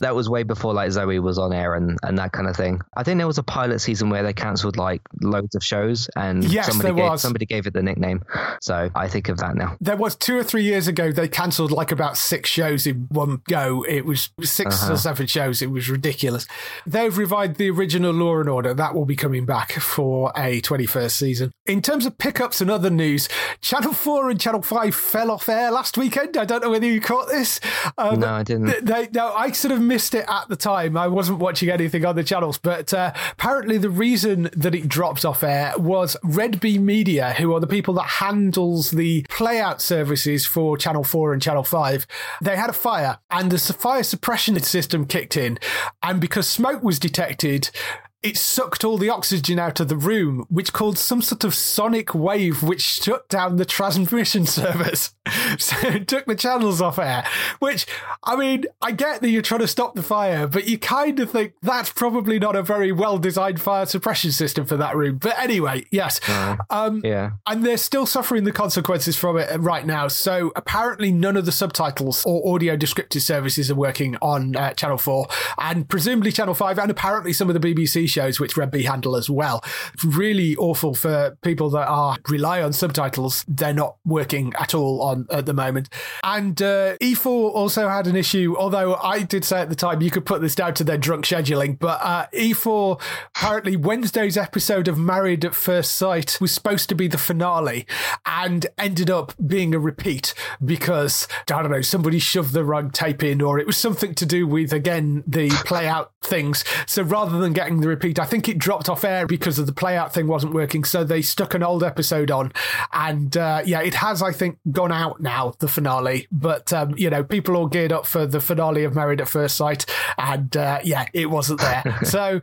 that was way before like Zoey was on air and, and that kind of thing. I think there was a pilot season where they cancelled like loads of shows, and Yes, somebody there gave was. somebody gave it the nickname. So I think of that now. There was two or three years ago, they cancelled like about six shows in one go. It was 6 Uh-huh. or seven shows. It was ridiculous. They've revived the original Law and Order. That will be coming back for a 21st season. In terms of pickups and other news, Channel 4 4 and Channel 5 fell off air last weekend. I don't know whether you caught this. Um, no, I didn't. They, no, I sort of missed it at the time. I wasn't watching anything on the channels, but uh, apparently the reason that it dropped off air was Red Bee Media, who are the people that handles the playout services for Channel 4 and Channel 5. They had a fire and the fire suppression system kicked in. And because smoke was detected, it sucked all the oxygen out of the room, which caused some sort of sonic wave which shut down the transmission [laughs] servers. so it took the channels off air, which, I mean, I get that you're trying to stop the fire, but you kind of think that's probably not a very well designed fire suppression system for that room. But anyway, yes. Uh, um, yeah. And they're still suffering the consequences from it right now. So apparently, none of the subtitles or audio descriptive services are working on uh, Channel 4, and presumably Channel 5, and apparently some of the BBC shows, which Red Bee handle as well. Really awful for people that are rely on subtitles. They're not working at all on at the moment. And uh, E4 also had an issue, although I did say at the time you could put this down to their drunk scheduling. But uh, E4 apparently Wednesday's episode of Married at First Sight was supposed to be the finale and ended up being a repeat because I don't know somebody shoved the wrong tape in or it was something to do with again the play out things. So rather than getting the repeat, I think it dropped off air because of the play out thing wasn't working. So they stuck an old episode on, and uh, yeah, it has I think gone out now the finale. But um, you know, people all geared up for the finale of Married at First Sight, and uh, yeah, it wasn't there. [laughs] so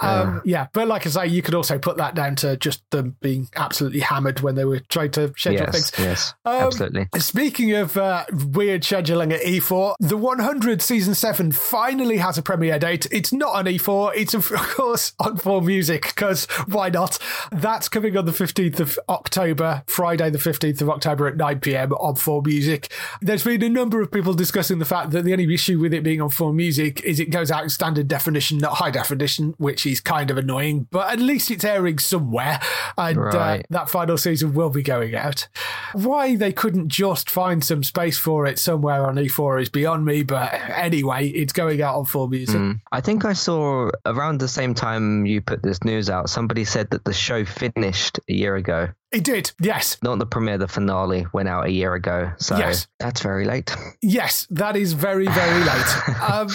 um, yeah, but like I say, you could also put that down to just them being absolutely hammered when they were trying to schedule yes, things. Yes, um, absolutely. Speaking of uh, weird scheduling at E4, the 100 season seven finally has a premiere date it's not on E4. It's, of course, on 4 Music, because why not? That's coming on the 15th of October, Friday, the 15th of October at 9 pm on 4 Music. There's been a number of people discussing the fact that the only issue with it being on 4 Music is it goes out in standard definition, not high definition, which is kind of annoying, but at least it's airing somewhere. And uh, right. uh, that final season will be going out. Why they couldn't just find some space for it somewhere on E4 is beyond me, but anyway, it's going out on 4 Music. Mm. I think I saw around the same time you put this news out, somebody said that the show finished a year ago. It did, yes. Not the premiere, the finale went out a year ago. So yes. that's very late. Yes, that is very, very late. [laughs] um,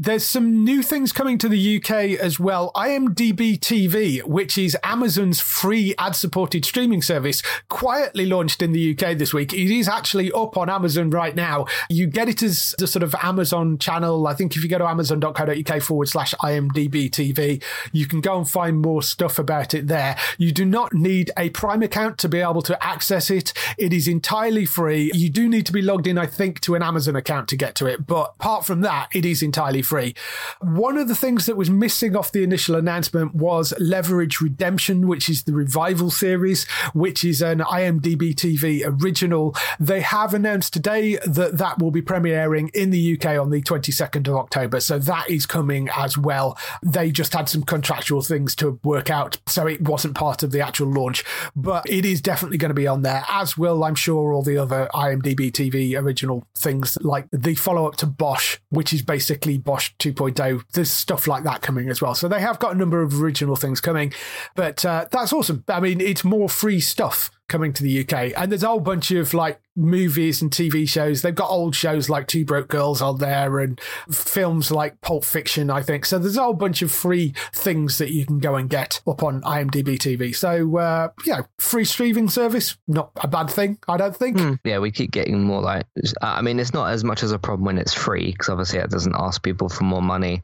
there's some new things coming to the UK as well. IMDb TV, which is Amazon's free ad supported streaming service, quietly launched in the UK this week. It is actually up on Amazon right now. You get it as the sort of Amazon channel. I think if you go to amazon.co.uk forward slash IMDb TV, you can go and find more stuff about it there. You do not need a Prime account to be able to access it. It is entirely free. You do need to be logged in, I think, to an Amazon account to get to it. But apart from that, it is entirely free. One of the things that was missing off the initial announcement was Leverage Redemption, which is the revival series, which is an IMDb TV original. They have announced today that that will be premiering in the UK on the 22nd of October. So that is coming as well. They just had some contractual things to work out. So it wasn't part of the actual launch. But but it is definitely going to be on there, as will, I'm sure, all the other IMDb TV original things like the follow up to Bosch, which is basically Bosch 2.0. There's stuff like that coming as well. So they have got a number of original things coming, but uh, that's awesome. I mean, it's more free stuff coming to the UK. And there's a whole bunch of like movies and TV shows. They've got old shows like Two Broke Girls on there and films like Pulp Fiction, I think. So there's a whole bunch of free things that you can go and get up on IMDb TV. So, uh, know, free streaming service, not a bad thing, I don't think. Mm, yeah, we keep getting more like, I mean, it's not as much as a problem when it's free because obviously it doesn't ask people for more money.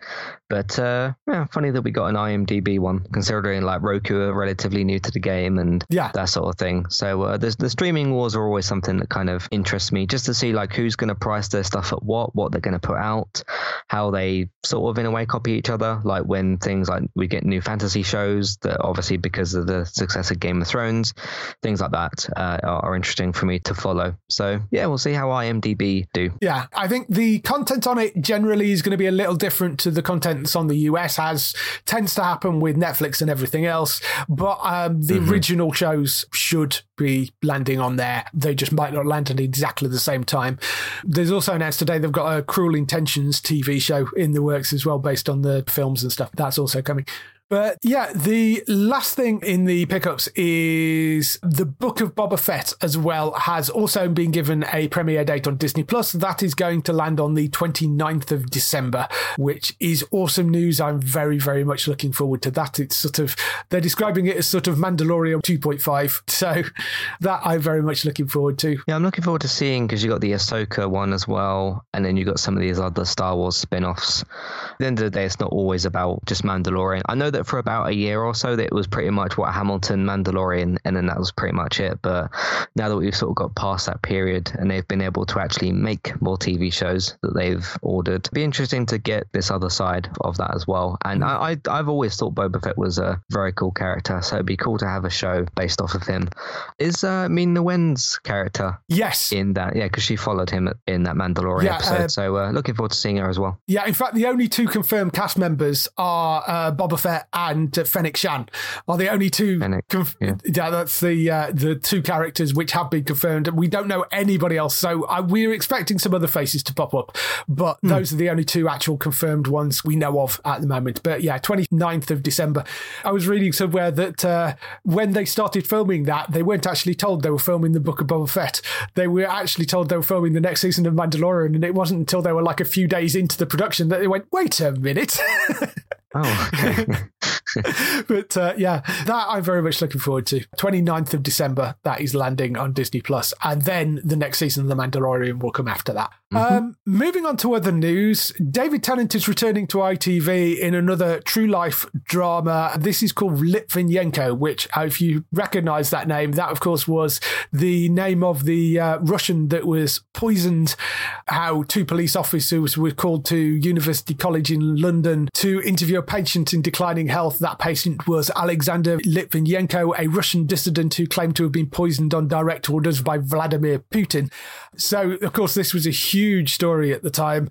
But uh, yeah, funny that we got an IMDb one, considering like Roku are relatively new to the game and yeah. that sort of thing. So uh, the streaming wars are always something that kind of interests me, just to see like who's going to price their stuff at what, what they're going to put out, how they sort of in a way copy each other. Like when things like we get new fantasy shows that obviously because of the success of Game of Thrones, things like that uh, are, are interesting for me to follow. So yeah, we'll see how IMDb do. Yeah, I think the content on it generally is going to be a little different to the content that's on the US as tends to happen with Netflix and everything else. But um, the mm-hmm. original shows should be landing on there. They just might not land at exactly the same time. There's also announced today they've got a Cruel Intentions TV show in the works as well, based on the films and stuff. That's also coming. But yeah, the last thing in the pickups is the Book of Boba Fett as well has also been given a premiere date on Disney Plus. That is going to land on the 29th of December, which is awesome news. I'm very, very much looking forward to that. It's sort of, they're describing it as sort of Mandalorian 2.5. So [laughs] that I'm very much looking forward to. Yeah, I'm looking forward to seeing because you got the Ahsoka one as well, and then you got some of these other Star Wars spin offs. The end of the day, it's not always about just Mandalorian. I know that for about a year or so, that it was pretty much what Hamilton, Mandalorian, and then that was pretty much it. But now that we've sort of got past that period and they've been able to actually make more TV shows that they've ordered, it'd be interesting to get this other side of that as well. And I, I, I've always thought Boba Fett was a very cool character, so it'd be cool to have a show based off of him. Is uh, Ming-Na Wen's character Yes. in that? Yeah, because she followed him in that Mandalorian Yeah, episode. uh, so uh, looking forward to seeing her as well. Yeah, in fact, the only two confirmed cast members are uh, Boba Fett and uh, Fennec Shand. Are the only two? Fennec, conf- yeah. that's the uh, the two characters which have been confirmed. We don't know anybody else, so uh, we're expecting some other faces to pop up, but Hmm. those are the only two actual confirmed ones we know of at the moment. But yeah, 29th of December. I was reading somewhere that uh, when they started filming that, they weren't actually told they were filming the Book of Boba Fett. They were actually told they were filming the next season of Mandalorian, and it wasn't until they were like a few days into the production that they went, "Wait a minute." [laughs] Oh, okay. [laughs] [laughs] but uh, yeah, that I'm very much looking forward to. 29th of December, that is landing on Disney Plus, and then the next season of The Mandalorian will come after that. Um, moving on to other news, David Tennant is returning to ITV in another true life drama. This is called Litvinenko, which, if you recognise that name, that of course was the name of the uh, Russian that was poisoned. How two police officers were called to University College in London to interview a patient in declining health. That patient was Alexander Litvinenko, a Russian dissident who claimed to have been poisoned on direct orders by Vladimir Putin. So, of course, this was a huge story at the time.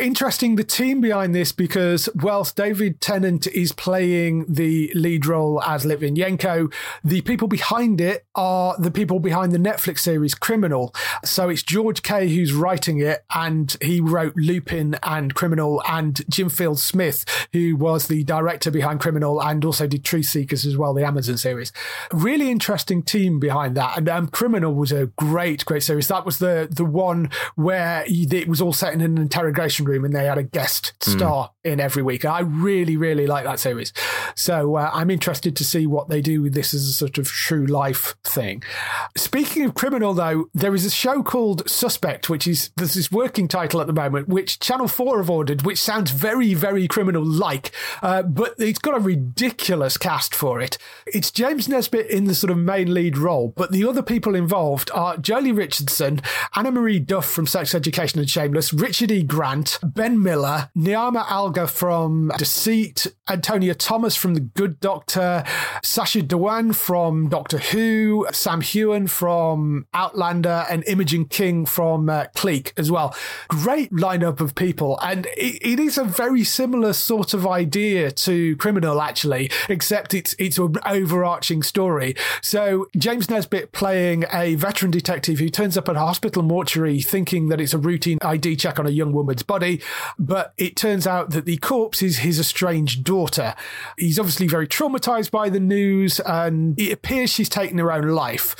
Interesting, the team behind this, because whilst David Tennant is playing the lead role as Litvinenko, the people behind it are the people behind the Netflix series Criminal. So it's George Kay who's writing it, and he wrote Lupin and Criminal, and Jim Field Smith, who was the director behind Criminal and also did Truth Seekers as well, the Amazon series. Really interesting team behind that. And um, Criminal was a great, great series. That was the the one where it was all set in an interrogation room and they had a guest star in every week. I really, really like that series. So uh, I'm interested to see what they do with this as a sort of true life thing. Speaking of criminal, though, there is a show called Suspect, which is this working title at the moment, which Channel 4 have ordered, which sounds very, very criminal like, uh, but it's got a ridiculous cast for it. It's James Nesbitt in the sort of main lead role, but the other people involved are Joely Richardson, Anne-Marie Duff from Sex Education and Shameless, Richard E. Grant, Ben Miller, Niamh Algar from Deceit, Antonia Thomas from The Good Doctor, Sacha Dhawan from Doctor Who, Sam Heughan from Outlander, and Imogen King from uh, Clique as well. Great lineup of people, and it, it is a very similar sort of idea to Criminal, actually, except it's it's an overarching story. So James Nesbitt playing a veteran detective who turns up at a hospital mortuary thinking that it's a routine ID check on a young woman's body, but it turns out that the corpse is his estranged daughter. He's obviously very traumatized by the news, and it appears she's taken her own life.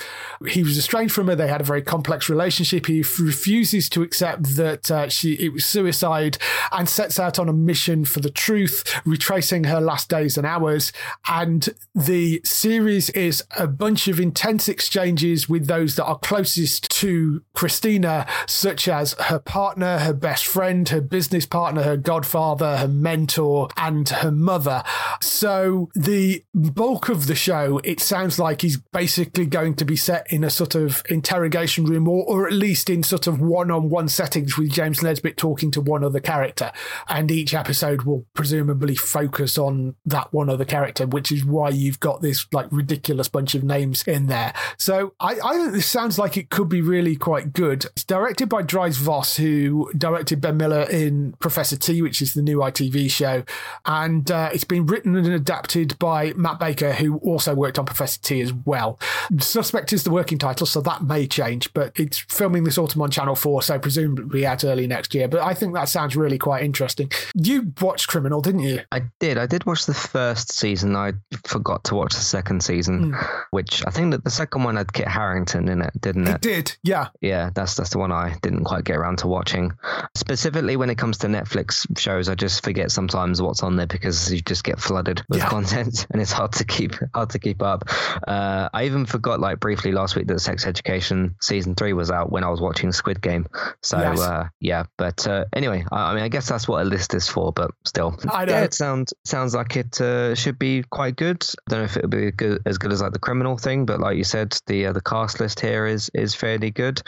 He was estranged from her. They had a very complex relationship. He refuses to accept that uh, she it was suicide, and sets out on a mission for the truth, retracing her last days and hours. And the series is a bunch of intense exchanges with those that are closest to Christina, such as her partner, her best friend, her business partner, her godfather, her mentor, and her mother. So the bulk of the show, it sounds like he's basically going to be set in a sort of interrogation room or, or at least in sort of one-on-one settings with James Nesbitt talking to one other character. And each episode will presumably focus on that one other character, which is why you've got this like ridiculous bunch of names in there. So I, I think this sounds like it could be really quite good. It's directed by Dries Vos, who directed Ben Miller in Professor T, which is the new ITV show. And uh, it's been written and adapted by Matt Baker, who also worked on Professor T as well. Suspect is the working title, so that may change, but it's filming this autumn on Channel 4, so presumably out early next year. But I think that sounds really quite interesting. You watched Criminal, didn't you? I did. I did watch the first season. I forgot to watch the second season, mm. which I think that the second one had Kit Harington in it, didn't it? It did, yeah. Yeah, that's that's the one I didn't quite get around to watching. Specifically, when it comes to Netflix shows, I just forget sometimes what's on there because you just get flooded with yeah. content, [laughs] and it's hard to keep hard to keep up. Uh, I even forgot, like briefly last week, that Sex Education season three was out when I was watching Squid Game. So yes. uh, yeah, but uh, anyway, I, I, mean, I guess that's what a list is for, but still, I know. yeah, it sounds sounds like it uh, should be quite good. I don't know if it'll be good, as good as like the criminal thing, but like you said, the uh, the cast list here is is fairly good.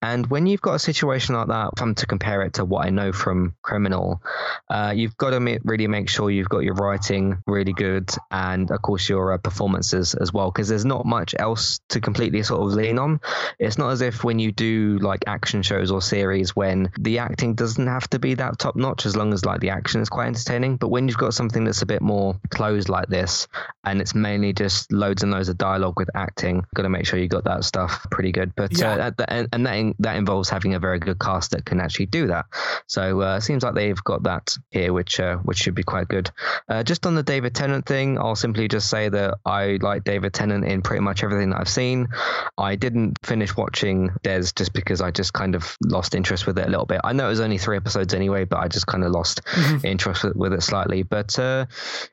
And when you've got a situation like that, if I'm to compare it to what I know from criminal, uh, you've got to really make sure you've got your writing really good, and of course your uh, performances as well, because there's not much else to completely sort of lean on. It's not as if when you do like action shows or series when the acting doesn't have to be that top notch as long as like the action is quite entertaining. But when you've got something that's a bit more closed like this and it's mainly just loads and loads of dialogue with acting, got to make sure you got that stuff pretty good. But uh, yeah. uh, and, and that that involves having a very good cast that can actually do that. So uh, it seems like they've got that here, which uh, which should be quite good. Uh, just on the David Tennant thing, I'll simply just say that I like David Tennant in pretty much everything that I've seen. I didn't finish watching Des just because I just kind of lost interest with it a little bit. I know it was only three episodes anyway, but I just kind of lost mm-hmm. interest with, with, it slightly. But uh,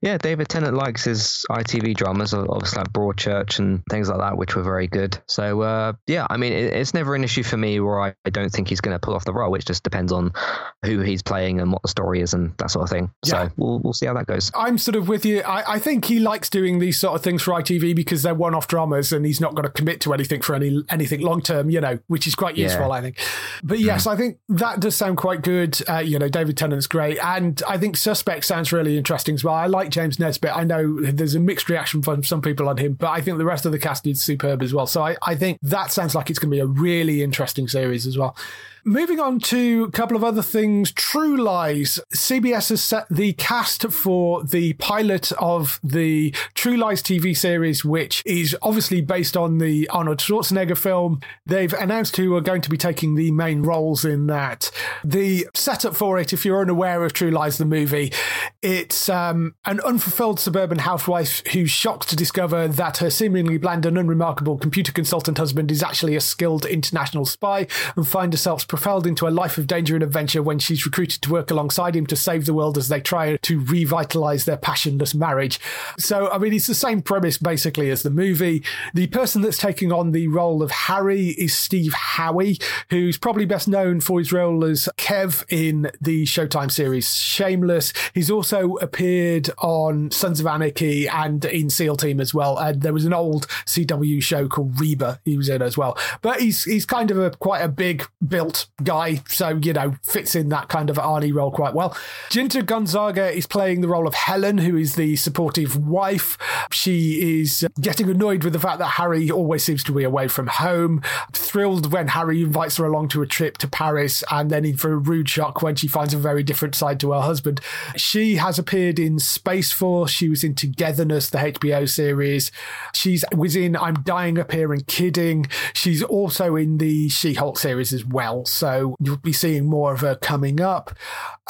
yeah, David Tennant likes his ITV dramas, obviously like Broadchurch and things like that, which were very good. So uh, yeah, I mean, it, it's never an issue for me where I, I don't think he's going to pull off the role. It just depends on who he's playing and what the story is and that sort of thing. Yeah. So we'll we'll see how that goes. I'm sort of with you. I, I think he likes doing these sort of things for ITV because they're one-off dramas and he's not going to commit to anything for any anything long term, you know, which is quite useful, yeah. I think. But yes, mm. I think that does sound quite good. Uh, you know, David Tennant's great, and I think Suspect sounds really interesting as well. I like James Nesbitt. I know there's a mixed reaction from some people on him, but I think the rest of the cast is superb as well. So I, I think that sounds like it's going to be a really interesting series as well. Moving on to a couple of other things. True Lies. CBS has set the cast for the pilot of the True Lies TV series, which is obviously based on the Arnold Schwarzenegger film. They've announced who are going to be taking the main roles in that. The setup for it, if you're unaware of True Lies, the movie, it's um, an unfulfilled suburban housewife who's shocked to discover that her seemingly bland and unremarkable computer consultant husband is actually a skilled international spy and find herself propelled into a life of danger and adventure when she's recruited to work alongside him to save the world as they try to revitalize their passionless marriage. So, I mean, it's the same premise basically as the movie. The person that's taking on the role of Harry is Steve Howey, who's probably best known for his role as Kev in the Showtime series Shameless. He's also appeared on Sons of Anarchy and in SEAL Team as well. And there was an old CW show called Reba he was in as well. But he's he's kind of a quite a big built guy, so you know fits in that kind of Arnie role quite well. Ginger Gonzaga is playing the role of Helen, who is the supportive wife. She is getting annoyed with the fact that Harry always seems to be away from home. Thrilled when Harry invites her along to a trip to Paris, and then in for a rude shock when she finds a very different side to her husband. She has appeared in Space Force. She was in Togetherness, the HBO series. She's was in I'm Dying Up Here and Kidding. She's also in the She-Hulk series as well so you'll be seeing more of her coming up.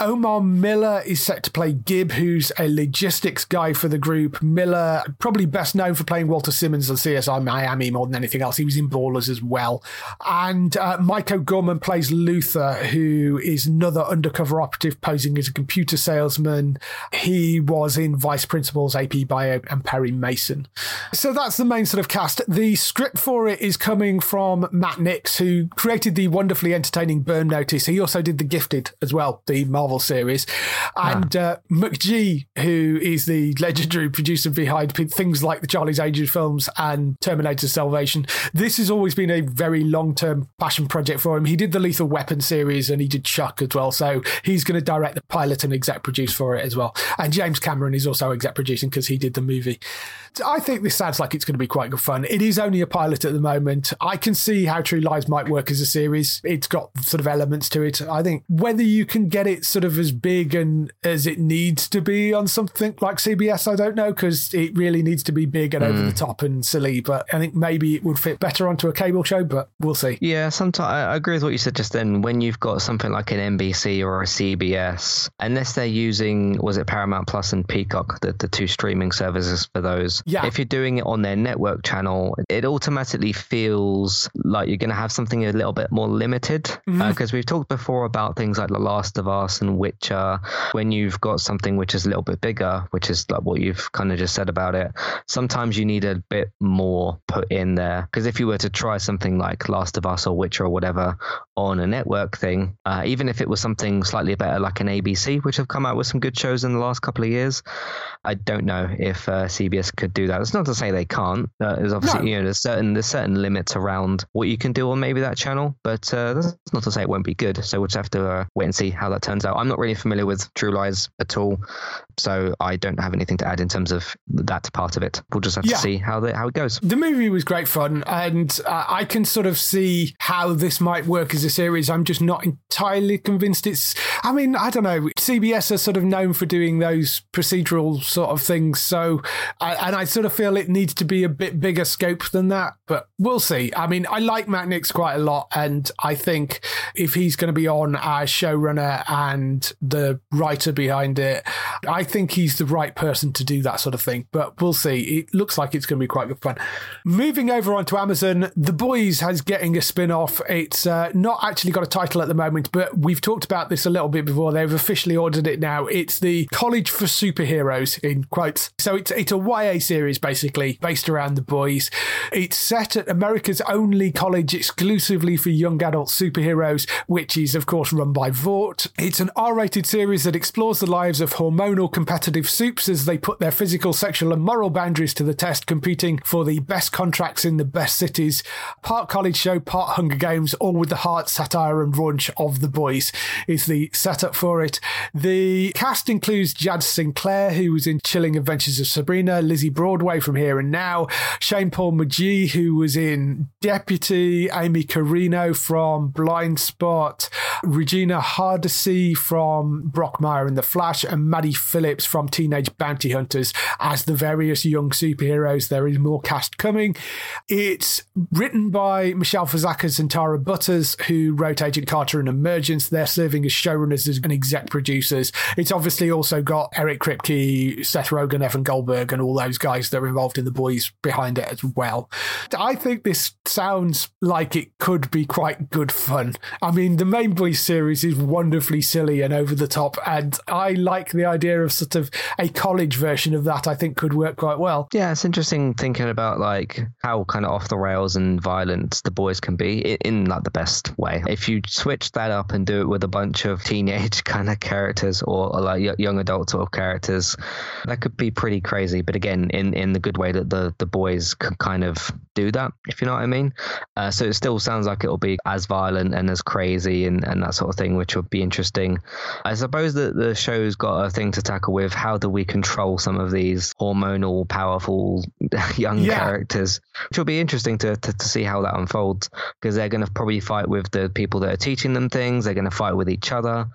Omar Miller is set to play Gib, who's a logistics guy for the group. Miller, probably best known for playing Walter Simmons on CSI Miami more than anything else. He was in Ballers as well. And uh, Mike O'Gorman plays Luther, who is another undercover operative posing as a computer salesman. He was in Vice Principals, AP Bio, and Perry Mason. So that's the main sort of cast. The script for it is coming from Matt Nix, who created the wonderfully entertaining Burn Notice. He also did The Gifted as well, the Marvel series. And ah. uh, McG, who is the legendary producer behind things like the Charlie's Angels films and Terminator Salvation, this has always been a very long term passion project for him. He did the Lethal Weapon series and he did Chuck as well. So he's going to direct the pilot and exec produce for it as well. And James Cameron is also exec producing because he did the movie. I think this sounds like it's going to be quite good fun. It is only a pilot at the moment. I can see how True Lies might work as a series. It's got sort of elements to it. I think whether you can get it sort of as big and as it needs to be on something like CBS, I don't know, because it really needs to be big and mm. over the top and silly. But I think maybe it would fit better onto a cable show, but we'll see. Yeah, sometimes I agree with what you said just then. When you've got something like an NBC or a CBS, unless they're using, was it Paramount Plus and Peacock, the, the two streaming services for those? Yeah. If you're doing it on their network channel, it automatically feels like you're going to have something a little bit more limited. Because mm-hmm. uh, we've talked before about things like The Last of Us and Witcher. When you've got something which is a little bit bigger, which is like what you've kind of just said about it, sometimes you need a bit more put in there. Because if you were to try something like Last of Us or Witcher or whatever on a network thing, uh, even if it was something slightly better like an ABC, which have come out with some good shows in the last couple of years, I don't know if uh, CBS could do that. It's not to say they can't. Uh, there's obviously no. you know there's certain there's certain limits around what you can do on maybe that channel, but uh, that's not to say it won't be good. So we'll just have to uh, wait and see how that turns out. I'm not really familiar with True Lies at all, so I don't have anything to add in terms of that part of it. We'll just have yeah. to see how the, how it goes. The movie was great fun, and uh, I can sort of see how this might work as a series. I'm just not entirely convinced it's. I mean, I don't know. CBS are sort of known for doing those procedural sort of things, so and I sort of feel it needs to be a bit bigger scope than that. But we'll see. I mean, I like Matt Nix quite a lot, and I think if he's going to be on as showrunner and the writer behind it, I think he's the right person to do that sort of thing. But we'll see. It looks like it's going to be quite good fun. Moving over onto Amazon, The Boys has getting a spin off. It's uh, not actually got a title at the moment, but we've talked about this a little bit before. They've officially ordered it now. It's the College for Superheroes, in quotes. So it's, it's a YA series, basically, based around The Boys. It's set at America's only college exclusively for young adult superheroes, which is, of course, run by Vought. It's an R rated series that explores the lives of hormonal competitive soups as they put their physical, sexual, and moral boundaries to the test, competing for the best contracts in the best cities. Part college show, part Hunger Games, all with the heart, satire, and raunch of the boys is the setup for it. The cast includes Jaz Sinclair, who was in Chilling Adventures of Sabrina, Lizzie Broadway from Here and Now, Shane Paul McGhie, who was in Deputy, Aimee Carrero from Blind Spot, Regina Hardesty from Brockmire and the Flash, and Maddie Phillips from Teenage Bounty Hunters as the various young superheroes. There is more cast coming. It's written by Michelle Fazekas and Tara Butters, who wrote Agent Carter and Emergence. They're serving as showrunners and exec producers. It's obviously also got Eric Kripke, Seth Rogen, Evan Goldberg, and all those guys that are involved in the boys behind it as well. I think this sounds like it could be quite good fun. I mean, the main boys series is wonderfully silly and over the top, and I like the idea of sort of a college version of that. I think could work quite well. Yeah, it's interesting thinking about like how kind of off the rails and violent the boys can be in, in like the best way. If you switch that up and do it with a bunch of teenage [laughs] kind of characters or, or like young adult sort of characters, that could be pretty crazy. But again, in in the good way that the the boys can kind of do that, if you know what I mean. Uh, so it still sounds like it'll be as violent and as crazy and, and that sort of thing, which would be interesting. I suppose that the show's got a thing to tackle with how do we control some of these hormonal, powerful [laughs] young yeah. characters, which will be interesting to, to, to see how that unfolds because they're going to probably fight with the people that are teaching them things. They're going to fight with each other.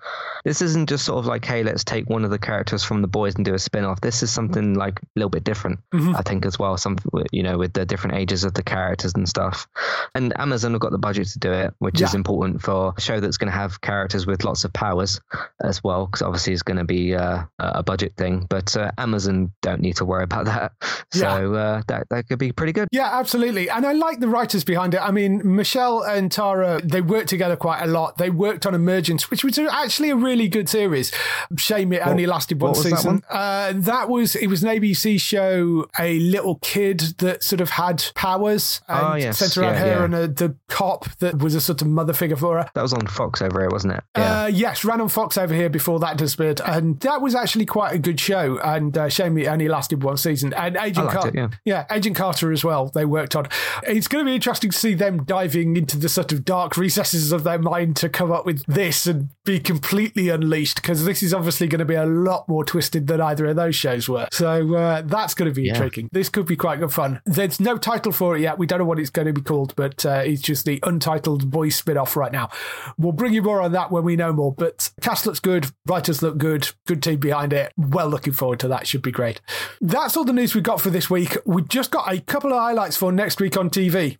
This isn't just sort of like, hey, let's take one of the characters from the boys and do a spin off. This is something like a little bit different, mm-hmm. I think, as well. Some, you know, with the different ages of the characters and stuff. And Amazon have got the budget to do it, which yeah. is important for a show that's going to have characters with lots of powers as well, because obviously it's going to be uh, a budget thing. But uh, Amazon don't need to worry about that. So yeah. uh, that, that could be pretty good. Yeah, absolutely. And I like the writers behind it. I mean, Michelle and Tara, they worked together quite a lot. They worked on Emergence, which was actually a really good series. Shame it what, only lasted one season. That, one? Uh, that was, it was an ABC show, a little kid that sort of had powers and oh, yes. centered around yeah, her yeah. and a, the cop that was a sort of mother figure for her. That was on Fox over here, wasn't it? Yeah. Uh, yes, ran on Fox over here before that disappeared. And that was actually quite a good show. And uh, shame it only lasted one season. And Agent Carter, yeah. yeah, Agent Carter as well, they worked on. It's going to be interesting to see them diving into the sort of dark recesses of their mind to come up with this and be completely unleashed because this is obviously going to be a lot more twisted than either of those shows were. So uh, that's going to be Yeah. intriguing. This could be quite good fun. There's no title for it yet. We don't know what it's going to be called, but uh, it's just the untitled boy spin off right now. We'll bring you more on that when we know more. But cast looks good, writers look good, good team behind it. Well, looking forward to that. Should be great. That's all the news we've got for this week. We've just got a couple of highlights for next week on TV.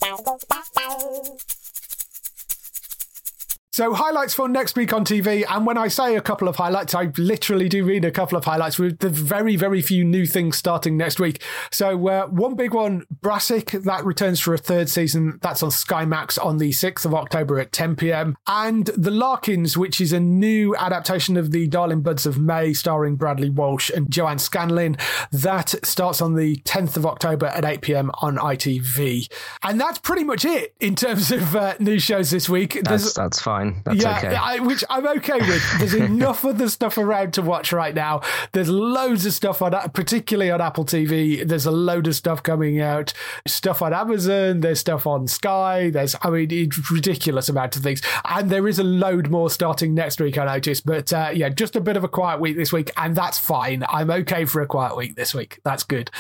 So highlights for next week on TV, and when I say a couple of highlights, I literally do mean a couple of highlights with the very, very few new things starting next week. So uh, one big one, Brassic, that returns for a third season. That's on Sky Max on the 6th of October at 10 p.m. And The Larkins, which is a new adaptation of The Darling Buds of May, starring Bradley Walsh and Joanna Scanlan. That starts on the 10th of October at 8 p.m. on ITV. And that's pretty much it in terms of uh, new shows this week. That's that's fine. That's yeah, okay. I, which I'm okay with. There's [laughs] enough other stuff around to watch right now. There's loads of stuff on, particularly on Apple TV. There's a load of stuff coming out. Stuff on Amazon. There's stuff on Sky. There's, I mean, it's ridiculous amount of things. And there is a load more starting next week. I noticed, but uh, yeah, just a bit of a quiet week this week, and that's fine. I'm okay for a quiet week this week. That's good.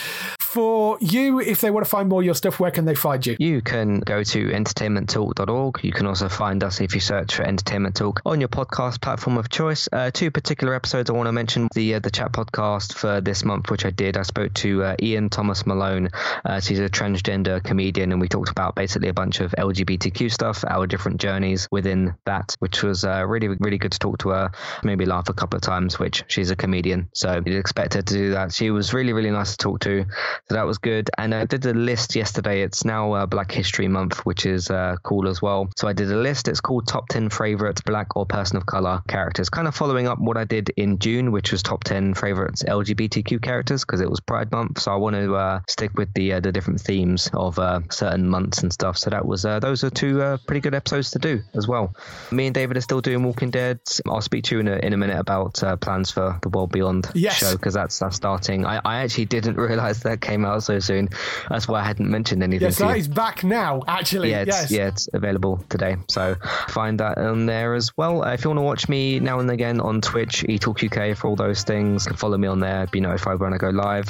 For you, if they want to find more of your stuff, where can they find you? You can go to entertainmenttalk.org. You can also find us if you search for Entertainment Talk on your podcast platform of choice. Uh, two particular episodes I want to mention the uh, the chat podcast for this month, which I did. I spoke to uh, Ian Thomas Malone. Uh, so he's a transgender comedian, and we talked about basically a bunch of LGBTQ stuff, our different journeys within that, which was uh, really really good to talk to her. Maybe laugh a couple of times, which she's a comedian, so you'd expect her to do that. She was really really nice to talk to, so that was good. And I did a list yesterday. It's now uh, Black History Month, which is uh, cool as well. So I did a list. It's called Top 10 Favorite Black or Person of Color Characters, kind of following up what I did in June, which was Top 10 Favorite LGBTQ Characters because it was Pride Month. So I want to uh, stick with the uh, the different themes of uh, certain months and stuff. So that was uh, those are two uh, pretty good episodes to do as well. Me and David are still doing Walking Dead. I'll speak to you in a, in a minute about uh, plans for the World Beyond Yes. show because that's that's starting. I, I actually didn't [laughs] realize that came out so soon. That's why I hadn't mentioned anything. Yes, that is back now. Actually, Yeah, it's, yes. yeah, it's available today. So find that on there as well. Uh, if you want to watch me now and again on Twitch, eTalk UK for all those things, follow me on there, be notified when I go live.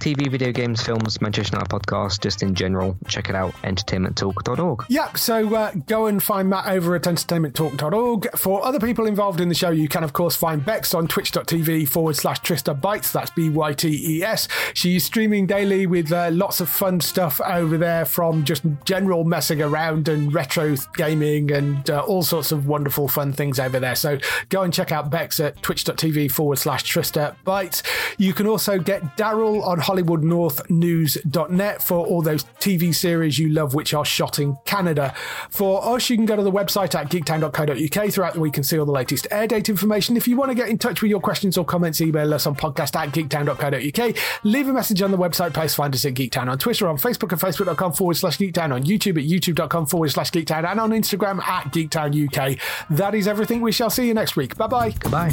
TV, video games, films, Manchester Night podcast, just in general, check it out, entertainmenttalk.org. Yep, so uh, go and find Matt over at entertainmenttalk.org. For other people involved in the show, you can, of course, find Bex on twitch.tv forward slash Trista Bytes. That's B Y T E S. She's streaming daily with uh, lots of fun stuff over there from just general messing around and retro gaming and uh, all sorts of wonderful, fun things over there. So go and check out Bex at twitch.tv forward slash Trista Bytes. You can also get Daryl on HollywoodNorthNews.net for all those TV series you love, which are shot in Canada. For us, you can go to the website at geektown.co.uk throughout the week and see all the latest air date information. If you want to get in touch with your questions or comments, email us on podcast at geektown.co.uk. Leave a message on the website post. Find us at Geektown on Twitter, on Facebook at facebook.com forward slash geektown, on YouTube at youtube.com forward slash geektown, and on Instagram at geektown UK. That is everything. We shall see you next week. Bye bye. Goodbye.